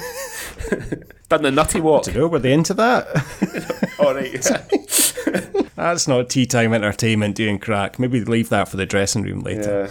done the nutty walk.
You know, were they into that?
All right, yeah.
That's not tea time entertainment doing crack. Maybe leave that for the dressing room later.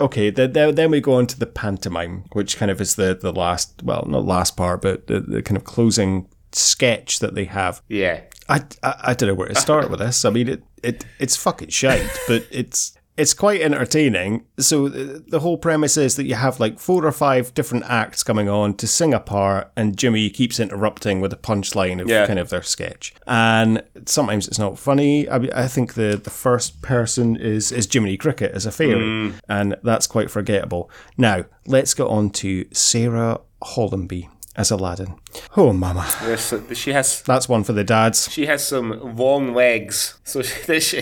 Okay, then, then then we go on to the pantomime, which kind of is the, the last, well, not last part, but the, the kind of closing sketch that they have.
yeah.
I, I, I don't know where to start with this. I mean, it, it it's fucking shite, but it's it's quite entertaining. So the, the whole premise is that you have like four or five different acts coming on to sing a part, and Jimmy keeps interrupting with a punchline of
Yeah.
kind of their sketch. And sometimes it's not funny. I, mean, I think the, the first person is is Jiminy Cricket as a fairy, mm. and that's quite forgettable. Now let's get on to Sarah Hollenby as Aladdin. Oh, mama,
There's, she has
that's one for the dads.
she has some long legs, so she, she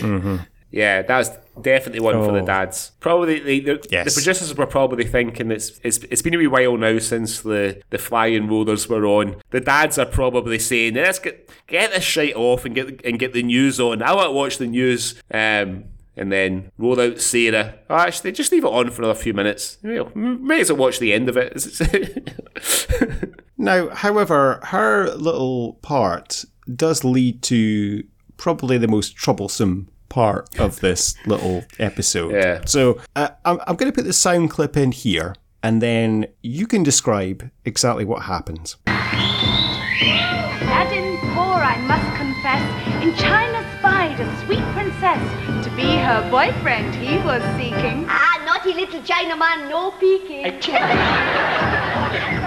yeah, that was definitely one for the
Oh.
dads. Probably the, the,
Yes.
the producers were probably thinking it's, it's it's been a wee while now since the the flying rollers were on. The dads are probably saying, "Let's get get this shit off and get and get the news on. I want to watch the news." Um, and then roll out Sarah. Oh, actually, just leave it on for another few minutes. Know, may as well watch the end of it.
Now, however, her little part does lead to probably the most troublesome part of this little episode.
Yeah.
So uh, I'm, I'm going to put the sound clip in here, and then you can describe exactly what happens.
Aladdin poor, I must confess, in China spied a sweet princess. To be her boyfriend he was seeking.
Ah, naughty little Chinaman, no peeking.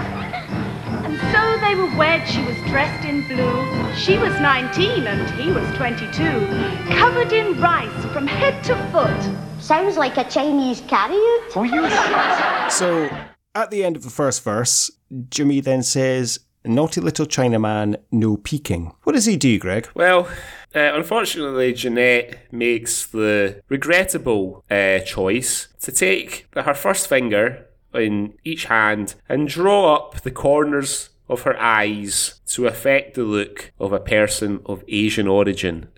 And so they were wed, she was dressed in blue. She was 19 and he was 22. Covered in rice from head to foot.
Sounds like a Chinese carrot.
So at the end of the first verse, Jimmy then says, Naughty little Chinaman, no peeking. What does he do, Greg?
Well, uh, unfortunately, Jeanette makes the regrettable uh, choice to take her first finger in each hand and draw up the corners of her eyes to affect the look of a person of Asian origin.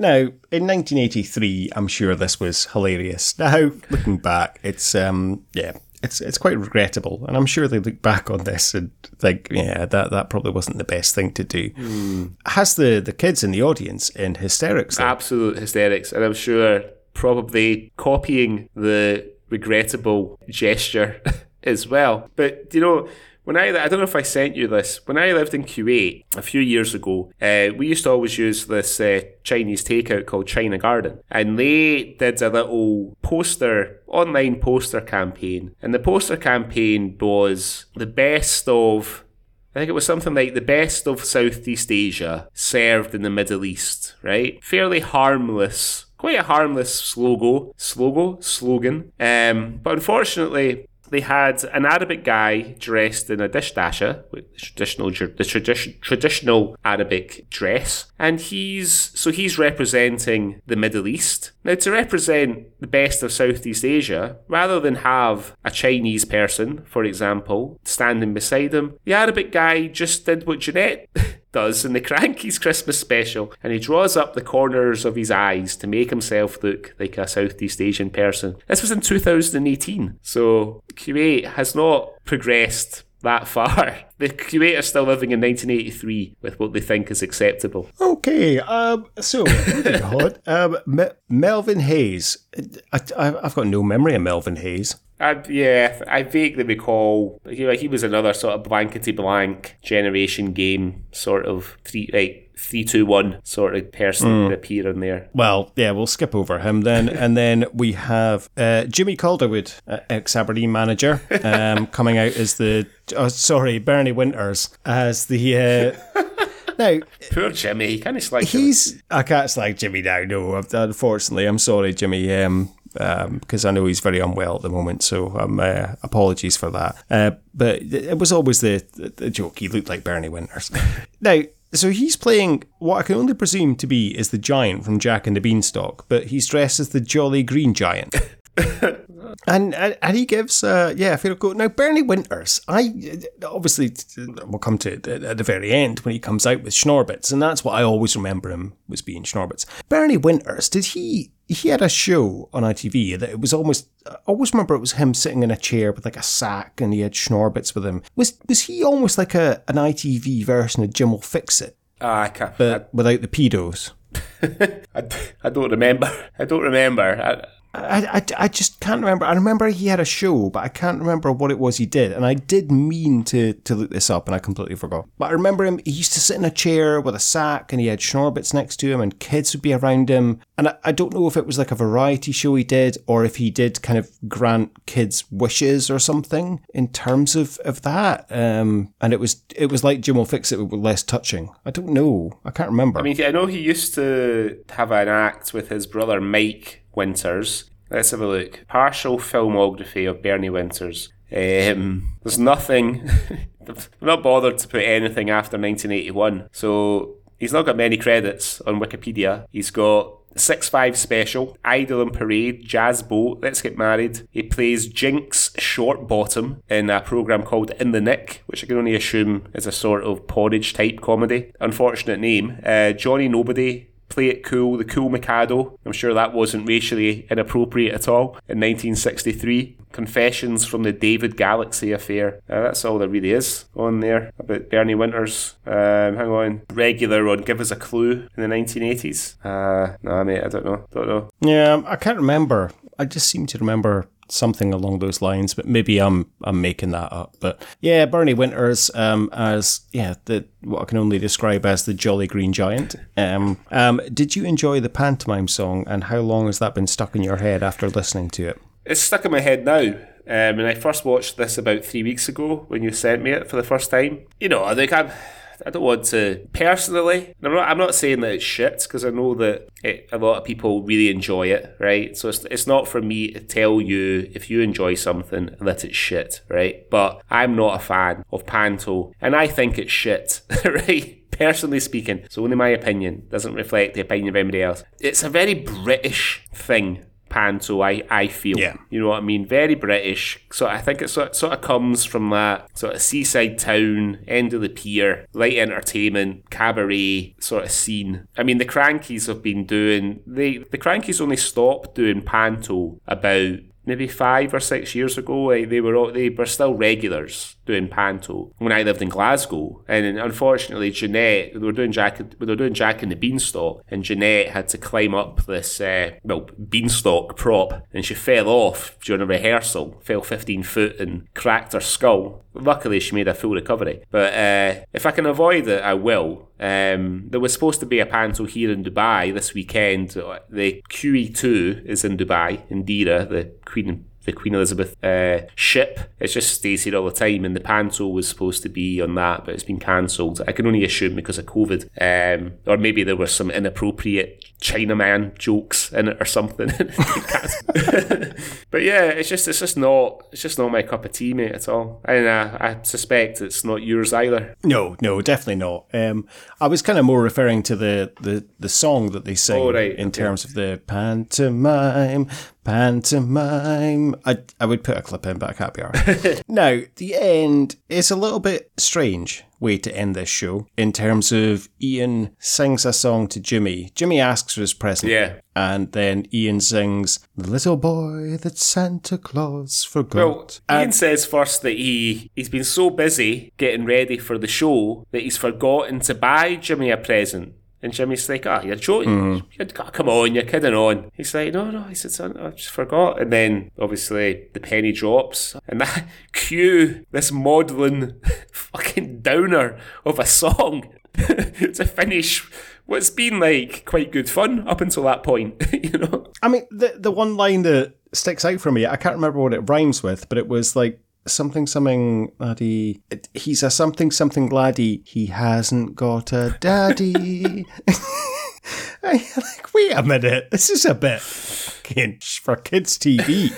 Now, in 1983, I'm sure this was hilarious. Now, looking back, it's um, yeah, it's it's quite regrettable, and I'm sure they look back on this and think, yeah, that that probably wasn't the best thing to do. Has the the kids in the audience in hysterics? though.
Absolute hysterics, and I'm sure probably copying the regrettable gesture as well. But you know, when I I don't know if I sent you this. When I lived in Kuwait a few years ago, uh, we used to always use this uh, Chinese takeout called China Garden, and they did a little poster online poster campaign, and the poster campaign was the best of. I think it was something like the best of Southeast Asia served in the Middle East, right? Fairly harmless quite a harmless slogan, slogan, slogan. Um, but unfortunately, they had an Arabic guy dressed in a dishdasha, the traditional the tradition, traditional Arabic dress, and he's so he's representing the Middle East. Now, to represent the best of Southeast Asia, rather than have a Chinese person, for example, standing beside him, the Arabic guy just did what Jeanette does in the Krankie's Christmas special, and he draws up the corners of his eyes to make himself look like a Southeast Asian person. This was in 2018, so Kuwait has not progressed that far. The Kuwait are still living in 1983 with what they think is acceptable.
Okay, um, so. Um, Me- Melvin Hayes. I, I've got no memory of Melvin Hayes.
I, yeah, I vaguely recall he, he was another sort of blankety blank generation game sort of three like three two one sort of person to appear in there.
Well, yeah, we'll skip over him then, and then we have uh, Jimmy Calderwood, uh, ex Aberdeen manager, um, coming out as the oh, sorry Bernie Winters as the. Uh, now
Poor Jimmy, he kind of him.
he's I can't slag Jimmy now. No, unfortunately, I'm sorry, Jimmy. Um, because I know he's very unwell at the moment, so um, uh, apologies for that. Uh, but it was always the, the, the joke. He looked like Bernie Winters. now, so he's playing what I can only presume to be is the giant from Jack and the Beanstalk, but he's dressed as the Jolly Green Giant. And, and and he gives uh yeah fair go now Bernie Winters I obviously we'll come to it at the very end when he comes out with Schnorbitz and that's what I always remember him was being Schnorbitz Bernie Winters did he he had a show on ITV that it was almost I always remember it was him sitting in a chair with like a sack and he had Schnorbitz with him was was he almost like a an ITV version of Jim will fix it
Ah, I can't.
but without the pedos
I, I don't remember. I don't remember. I,
I, I, I just can't remember. I remember he had a show, but I can't remember what it was he did. And I did mean to, to look this up, and I completely forgot. But I remember him, he used to sit in a chair with a sack, and he had Schnorbitz next to him, and kids would be around him. And I, I don't know if it was like a variety show he did, or if he did kind of grant kids wishes or something in terms of, of that. Um, and it was it was like Jim will fix it, but less touching. I don't know. I can't remember.
I mean, I know he used to have an act with his brother Mike Winters. Let's have a look. Partial filmography of Bernie Winters. Um, there's nothing. I'm not bothered to put anything after 1981. So he's not got many credits on Wikipedia. He's got Six Five Special, Idol and Parade, Jazz Boat, Let's Get Married. He plays Jinx Short Bottom in a program called In the Nick, which I can only assume is a sort of porridge type comedy. Unfortunate name. Uh, Johnny Nobody. Play It Cool, The Cool Mikado. I'm sure that wasn't racially inappropriate at all. In 1963. Confessions from the David Galaxy Affair. Uh, that's all there really is on there about Bernie Winters. Um, hang on. Regular on Give Us a Clue in the 1980s. Uh, nah, mate, I don't know. Don't know.
Yeah, I can't remember. I just seem to remember something along those lines, but maybe I'm I'm making that up. But yeah, Bernie Winters um, as yeah the what I can only describe as the Jolly Green Giant. Um, um, did you enjoy the pantomime song, and how long has that been stuck in your head after listening to it?
It's stuck in my head now. Um, and I first watched this about three weeks ago when you sent me it for the first time. You know, I think I'm. I don't want to personally. I'm not. I'm not saying that it's shit because I know that it, a lot of people really enjoy it, right? So it's it's not for me to tell you if you enjoy something that it's shit, right? But I'm not a fan of panto, and I think it's shit, right? Personally speaking, so only my opinion doesn't reflect the opinion of anybody else. It's a very British thing panto I, I feel.
Yeah.
you know what I mean? Very British. So I think it sort, sort of comes from that sort of seaside town end of the pier light entertainment cabaret sort of scene. I mean the Krankies have been doing they the Krankies only stopped doing panto about maybe five or six years ago. Like, they were all, they were still regulars doing panto when I lived in Glasgow, and unfortunately, Jeanette, we were doing Jack, we were doing Jack and the Beanstalk, and Jeanette had to climb up this uh, well beanstalk prop, and she fell off during a rehearsal, fell 15 foot and cracked her skull. Luckily, she made a full recovery. But uh, if I can avoid it, I will. Um, there was supposed to be a panto here in Dubai this weekend. The QE2 is in Dubai, in Deira, the Queen the Queen Elizabeth uh, ship. It just stays here all the time, and the panto was supposed to be on that, but it's been cancelled. I can only assume because of COVID, um, or maybe there were some inappropriate Chinaman jokes in it or something. but yeah, it's just it's just not it's just not my cup of tea, mate, at all. And uh, I suspect it's not yours either.
No, no, definitely not. Um, I was kind of more referring to the, the, the song that they sing
Oh, right,
in
okay.
terms of the pantomime, pantomime. I, I would put a clip in, but I can't be arsed. now, the end is a little bit strange way to end this show in terms of Ian sings a song to Jimmy. Jimmy asks for his present.
Yeah.
And then Ian sings, The little boy that Santa Claus forgot.
Well, Ian
And-
says first that he he's been so busy getting ready for the show that he's forgotten to buy Jimmy a present. And Jimmy's like, "Ah, you're joking? You're- oh, come on, you're kidding on." He's like, "No, no," he said, "Son, I just forgot." And then obviously the penny drops, and that cue this maudlin fucking downer of a song to finish what's been like quite good fun up until that point, you know.
I mean, the the one line that sticks out for me, I can't remember what it rhymes with, but it was like something something laddie. He's a something something laddie. He hasn't got a daddy. I like, wait a minute, this is a bit for kids TV.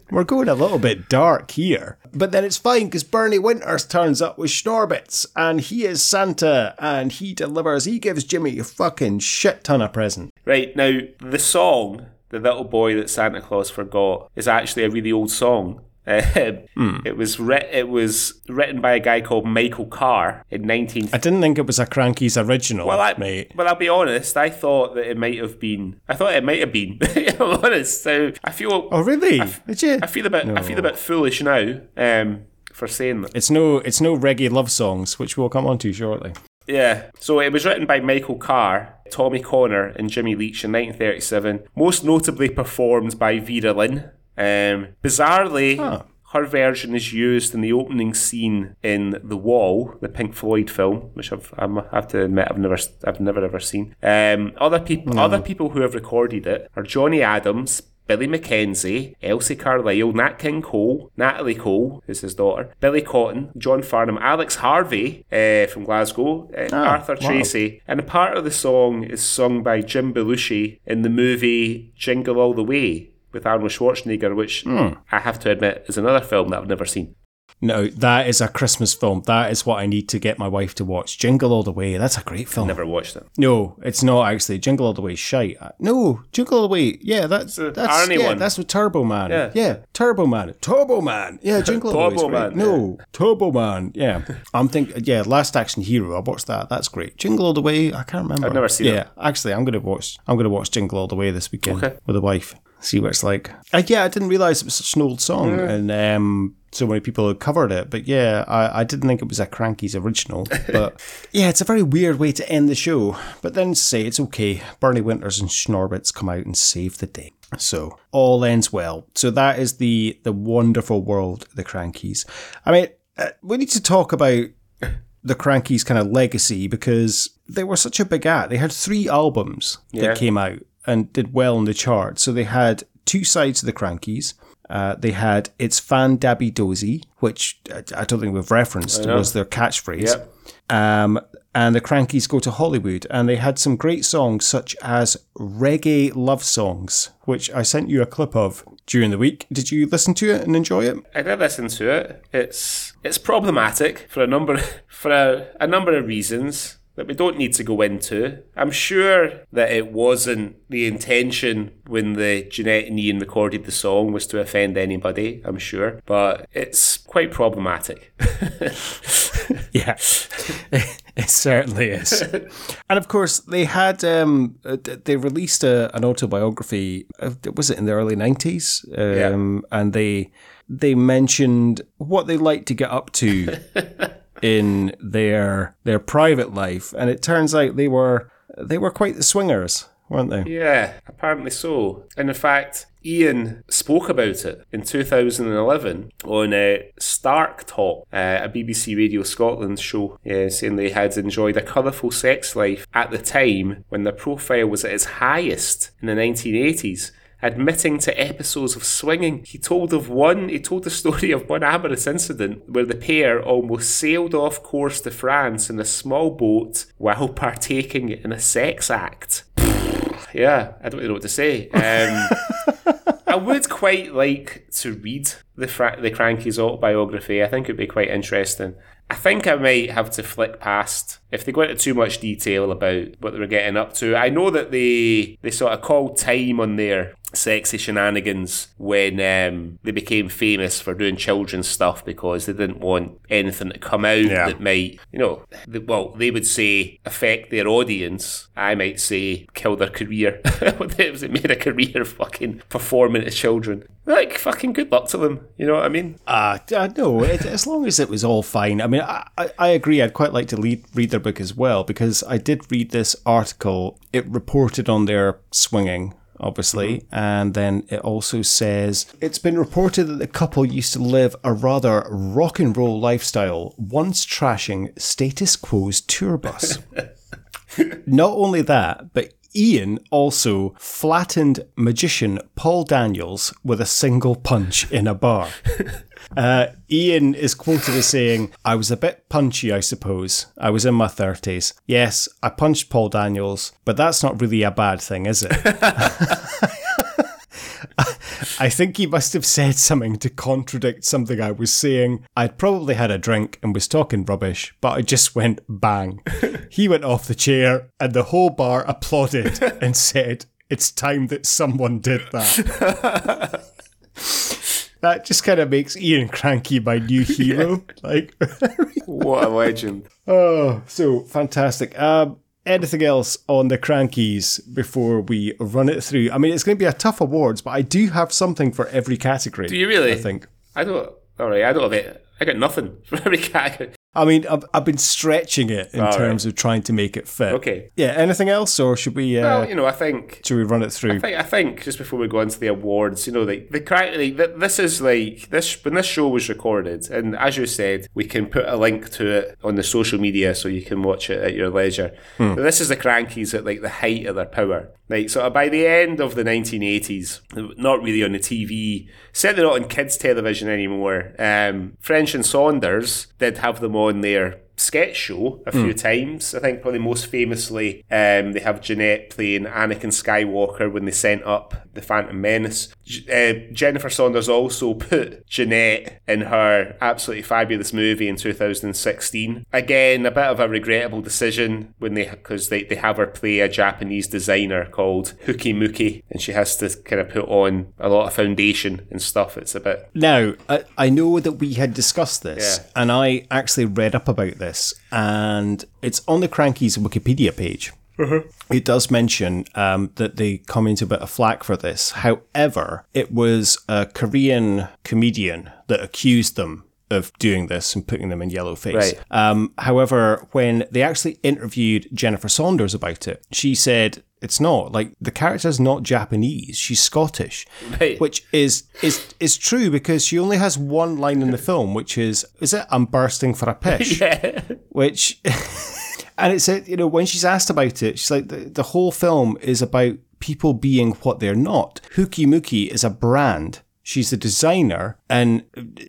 We're going a little bit dark here. But then it's fine because Bernie Winters turns up with Schnorbitz and he is Santa and he delivers, he gives Jimmy a fucking shit ton of present.
Right, now, the song, The Little Boy That Santa Claus Forgot, is actually a really old song. Um, It was writ- it was written by a guy called Michael Carr in 19...
I didn't think it was a Krankie's original,
well, I,
mate.
well, I'll be honest. I thought that it might have been. I thought it might have been. I'm honest. So I feel.
Oh, really?
I,
Did you?
I feel a bit. I feel a bit foolish now. Um, for saying that.
It's no, it's no reggae love songs, which we'll come on to shortly.
Yeah. So it was written by Michael Carr, Tommy Connor, and Jimmy Leach in 1937. Most notably performed by Vera Lynn. Um, bizarrely, her version is used in the opening scene in The Wall, the Pink Floyd film, which I've, I'm- I have to admit I've never, I've never ever seen. Um, other people, other people who have recorded it are Johnny Adams. Billy McKenzie, Elsie Carlisle, Nat King Cole, Natalie Cole, who's his daughter, Billy Cotton, John Farnham, Alex Harvey uh, from Glasgow, uh, Arthur
wow.
Tracy, and a part of the song is sung by Jim Belushi in the movie Jingle All the Way with Arnold Schwarzenegger, which hmm. I have to admit is another film that I've never seen.
No, that is a Christmas film. That is what I need to get my wife to watch. Jingle All the Way. That's a great film.
Never watched it.
No, it's not actually. Jingle All the Way. Shite. No, Jingle All the Way. Yeah, that's
the
that's yeah,
one.
that's with Turbo Man.
Yeah.
yeah, Turbo Man. Turbo Man. Yeah, Jingle All the Way.
Turbo Man,
No, Turbo Man. Yeah, I'm thinking. Yeah, Last Action Hero. I watched that. That's great. Jingle All the Way. I can't remember.
I've never seen
yeah,
it.
actually, I'm gonna watch. I'm gonna watch Jingle All the Way this weekend
Okay.
with the wife. See what it's like. Uh, yeah, I didn't realize it was such an old song, and um, so many people had covered it. But yeah, I, I didn't think it was a Krankie's original. But yeah, it's a very weird way to end the show. But then say it's okay. Bernie Winters and Schnorbitz come out and save the day. So all ends well. So that is the the wonderful world the Krankies. I mean, uh, we need to talk about the Krankies kind of legacy because they were such a big act. They had three albums
Yeah.
that came out and did well on the chart. So they had two sides of the Krankies. Uh, they had It's Fan Dabby Dozy, which I I don't think we've referenced, was their catchphrase.
Yep.
Um, and the Krankies Go to Hollywood. And they had some great songs such as Reggae Love Songs, which I sent you a clip of during the week. Did you listen to it and enjoy it?
I did listen to it. It's it's problematic for a number for a, a number of reasons that we don't need to go into. I'm sure that it wasn't the intention when the Jeanette and Ian recorded the song was to offend anybody, I'm sure, but it's quite problematic.
Yeah, it certainly is. and of course, they had um, uh, they released a, an autobiography. Uh, was it in the early nineties? Um, And they they mentioned what they like to get up to in their their private life, and it turns out they were they were quite the swingers, weren't they?
Yeah, apparently so. And in fact, Ian spoke about it in 2011 on uh, Stark Talk, uh, a BBC Radio Scotland show, uh, saying they had enjoyed a colourful sex life at the time when their profile was at its highest in the 1980s. Admitting to episodes of swinging, he told of one. He told the story of one amorous incident where the pair almost sailed off course to France in a small boat while partaking in a sex act. yeah, I don't really know what to say. Um, I would quite like to read the Fra- the Krankie's autobiography. I think it'd be quite interesting. I think I might have to flick past if they go into too much detail about what they were getting up to. I know that they they sort of called time on their sexy shenanigans when um, they became famous for doing children's stuff because they didn't want anything to come out
Yeah.
that might, you know, th- well, they would say affect their audience. I might say kill their career. What if they made a career fucking performing to children? Like, fucking good luck to them. You know what I mean?
Uh, uh, no, it, as long as it was all fine. I mean, I, I, I agree. I'd quite like to lead, read their book as well because I did read this article. It reported on their swinging, obviously, mm-hmm. and then it also says it's been reported that the couple used to live a rather rock and roll lifestyle, once trashing status quo's tour bus. Not only that, but Ian also flattened magician Paul Daniels with a single punch in a bar. Uh, Ian is quoted as saying, I was a bit punchy, I suppose. I was in my 30s. Yes, I punched Paul Daniels, but that's not really a bad thing, is it? I think he must have said something to contradict something I was saying. I'd probably had a drink and was talking rubbish, but I just went bang. he went off the chair, and the whole bar applauded and said, It's time that someone did that. that just kind of makes Ian Krankie my new hero. Like,
What a legend.
oh, so fantastic. Um, anything else on the Krankies before we run it through? I mean, it's going to be a tough awards, but I do have something for every category.
Do you really?
I think.
I don't. All right, I don't have it. I got nothing for every category.
I mean, I've, I've been stretching it in
All
terms of trying to make it fit.
Okay.
Yeah. Anything else, or should we? Uh,
Well, you know, I think
should we run it through?
I think, I think just before we go into the awards, you know, like the like, this is like this when this show was recorded, and as you said, we can put a link to it on the social media so you can watch it at your leisure.
Hmm.
This is the Krankies at like the height of their power. Like so, by the end of the 1980s, not really on the TV, certainly not on kids television anymore. Um, French and Saunders did have them on their sketch show a few times. I think probably most famously, um, they have Jeanette playing Anakin Skywalker when they sent up the Phantom Menace. J- uh, Jennifer Saunders also put Jeanette in her absolutely fabulous movie in 2016. Again, a bit of a regrettable decision when they because they, they have her play a Japanese designer called Huki Muki, and she has to kind of put on a lot of foundation and stuff. It's a bit
Now, I, I know that we had discussed this,
Yeah.
and I actually read up about this, and it's on the Krankies Wikipedia page. It does mention um, that they come into a bit of flack for this. However, it was a Korean comedian that accused them of doing this and putting them in yellow face.
Right.
Um, however, when they actually interviewed Jennifer Saunders about it, she said it's not like the character's not Japanese; she's Scottish,
Right.
which is is is true because she only has one line in the film, which is "Is it I'm bursting for a pish?" Which, and it's a, you know when she's asked about it, she's like the, the whole film is about people being what they're not. Huki Muki is a brand. She's the designer, and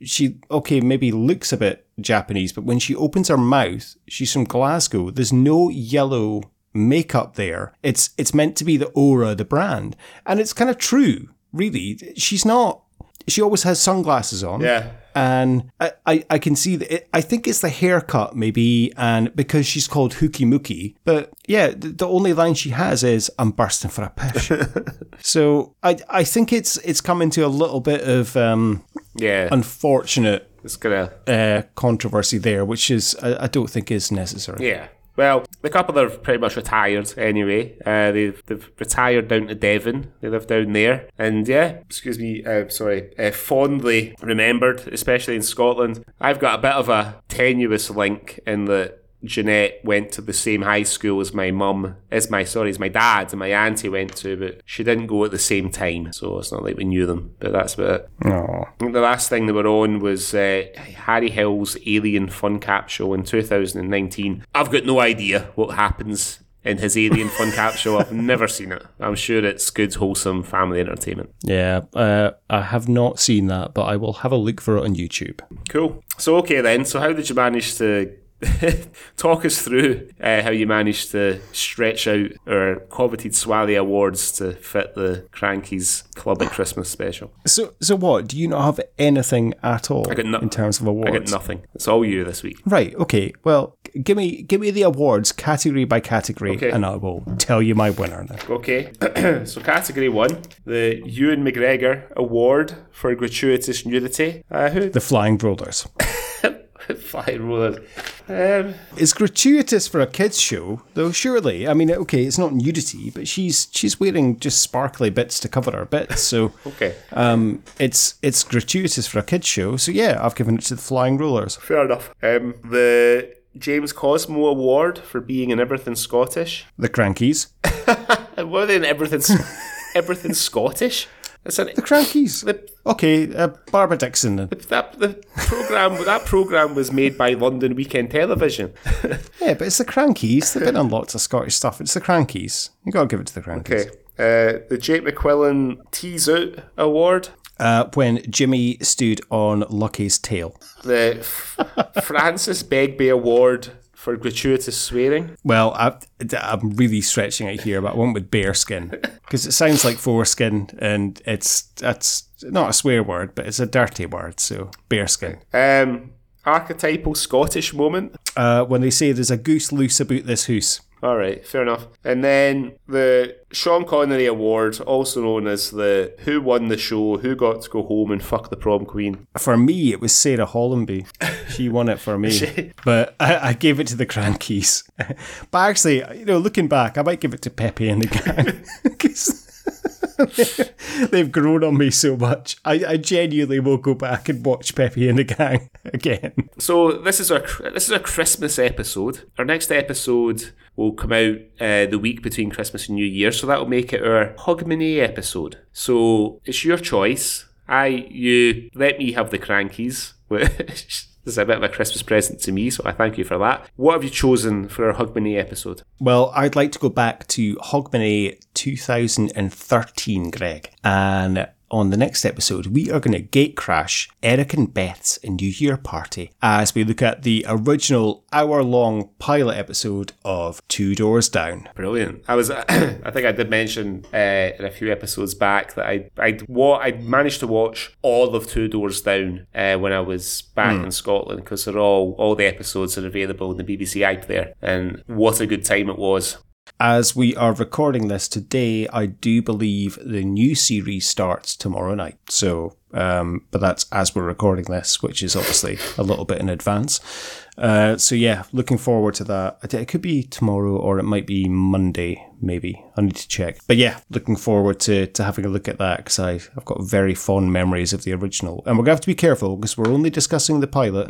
she okay maybe looks a bit Japanese, but when she opens her mouth, she's from Glasgow. There's no yellow makeup there. It's it's meant to be the aura, the brand, and it's kind of true. Really, she's not. She always has sunglasses on.
Yeah.
And I, I, I can see that. It, I think it's the haircut, maybe, and because she's called Huki Muki. But yeah, the, the only line she has is "I'm bursting for a pish." so I, I think it's it's come into a little bit of um,
yeah.
unfortunate
it's gonna
uh, controversy there, which is I, I don't think is necessary.
Yeah. Well, the couple are pretty much retired anyway. Uh, they've, they've retired down to Devon. They live down there. And yeah, excuse me, uh, sorry, uh, fondly remembered, especially in Scotland. I've got a bit of a tenuous link in that Jeanette went to the same high school as my mum, as my sorry, as my dad and my auntie went to, but she didn't go at the same time, so it's not like we knew them. But that's about it.
Oh.
The last thing they were on was uh, Harry Hill's Alien Fun Capsule in 2019. I've got no idea what happens in his Alien Fun Capsule. I've never seen it. I'm sure it's good, wholesome family entertainment.
Yeah, uh, I have not seen that, but I will have a look for it on YouTube.
Cool. So okay then. So how did you manage to talk us through uh, how you managed to stretch out our coveted Swally awards to fit the Krankies Club at Christmas special?
So, so what? Do you not have anything at all
no-
in terms of awards?
I got nothing. It's all you this week.
Right. Okay. Well, g- give me give me the awards category by category,
Okay.
and I will tell you my winner. Now.
Okay, so category one, the Ewan McGregor Award for gratuitous nudity. Uh, who?
The Flying Rollers.
Flying rollers. Um,
It's gratuitous for a kids show, though. Surely, I mean, okay, it's not nudity, but she's she's wearing just sparkly bits to cover her bits, so
okay,
um, it's it's gratuitous for a kids show. So yeah, I've given it to the Flying Rollers.
fair enough. Um, the James Cosmo Award for being in everything Scottish.
The
Krankies. What are they in everything? everything Scottish? It's an,
The Krankies.
the,
Okay, uh, Barbara Dickson. then.
that the program that program was made by London Weekend Television.
Yeah, but it's the Krankies. They've been on lots of Scottish stuff. It's the Krankies. You got to give it to the Krankies.
Okay. Uh, the Jake McQuillan Tease Out Award.
Uh, when Jimmy stood on Lucky's tail.
The F- Francis Begbie Award for gratuitous swearing.
Well, I, I'm really stretching it here, but I went with bearskin because it sounds like foreskin, and it's that's not a swear word, but it's a dirty word. So bearskin.
Um, archetypal Scottish moment.
Uh, when they say there's a goose loose about this house.
All right, fair enough. And then the Sean Connery Award, also known as the Who Won the Show, Who Got to Go Home and Fuck the Prom Queen.
For me, it was Sarah Hollenby. She won it for me, but I, I gave it to the Krankies. but actually, you know, looking back, I might give it to Pepe and the gang They've grown on me so much. I, I genuinely will go back and watch Pepe and the gang again.
So this is our this is a Christmas episode. Our next episode will come out uh, the week between Christmas and New Year, so that will make it our Hogmanay episode. So it's your choice. I you let me have the Krankies, which is a bit of a Christmas present to me, so I thank you for that. What have you chosen for our Hogmanay episode?
Well, I'd like to go back to Hogmanay 2013, Greg. And on the next episode, we are going to gate crash Eric and Beth's New Year party as we look at the original hour long pilot episode of Two Doors Down.
Brilliant. I was, I think I did mention uh, in a few episodes back that I, I, wa- I managed to watch all of Two Doors Down uh, when I was back in Scotland because they're all, all the episodes are available in the BBC there, and what a good time it was.
As we are recording this today, I do believe the new series starts tomorrow night. So, um, but that's as we're recording this, which is obviously a little bit in advance. Uh, so yeah, looking forward to that. It could be tomorrow or it might be Monday, maybe. I need to check. But yeah, looking forward to, to having a look at that because I've got very fond memories of the original. And we're going to have to be careful because we're only discussing the pilot.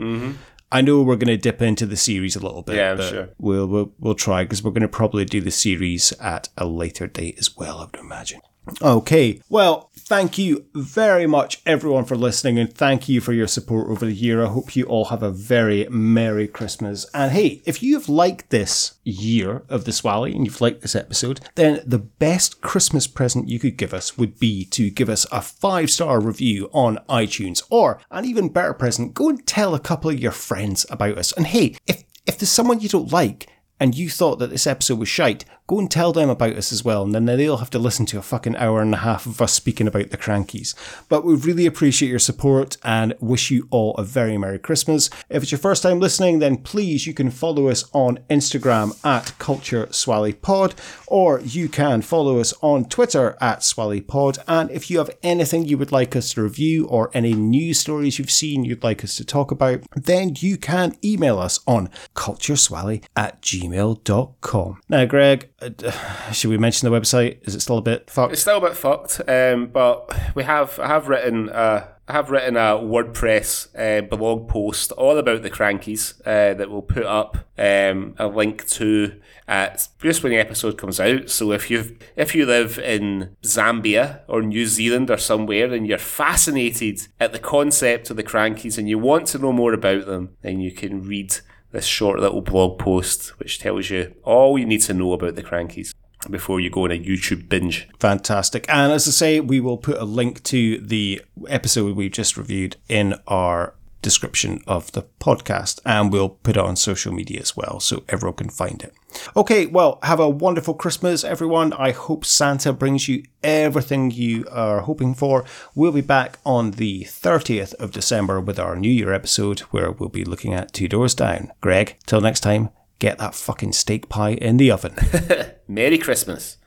I know we're going to dip into the series a little bit.
Yeah, I'm
but
sure.
We'll, we'll, we'll try because we're going to probably do the series at a later date as well, I would imagine. Okay, well, thank you very much, everyone, for listening, and thank you for your support over the year. I hope you all have a very Merry Christmas. And hey, if you've liked this year of the Swally and you've liked this episode, then the best Christmas present you could give us would be to give us a five star review on iTunes, or an even better present, go and tell a couple of your friends about us. And hey, if if there's someone you don't like, and you thought that this episode was shite, go and tell them about us as well, and then they'll have to listen to a fucking hour and a half of us speaking about the Krankies. But we really appreciate your support and wish you all a very Merry Christmas. If it's your first time listening, then please you can follow us on Instagram at Culture Swally Pod, or you can follow us on Twitter at Swally Pod. And if you have anything you would like us to review or any news stories you've seen you'd like us to talk about, then you can email us on cultureswally at gmail.com. Now, Greg, uh, should we mention the website? Is it still a bit fucked?
It's still a bit fucked, um, but we have I have written uh, I have written a WordPress uh, blog post all about the Krankies uh, that we'll put up um, a link to at just when the episode comes out. So if you if you live in Zambia or New Zealand or somewhere and you're fascinated at the concept of the Krankies and you want to know more about them, then you can read this short little blog post which tells you all you need to know about the Krankies before you go on a YouTube binge.
Fantastic. And as I say, we will put a link to the episode we've just reviewed in our description of the podcast and we'll put it on social media as well so everyone can find it. Okay, well, have a wonderful Christmas, everyone. I hope Santa brings you everything you are hoping for. We'll be back on the 30th of December with our New Year episode where we'll be looking at Two Doors Down. Greg, till next time, get that fucking steak pie in the oven.
Merry Christmas.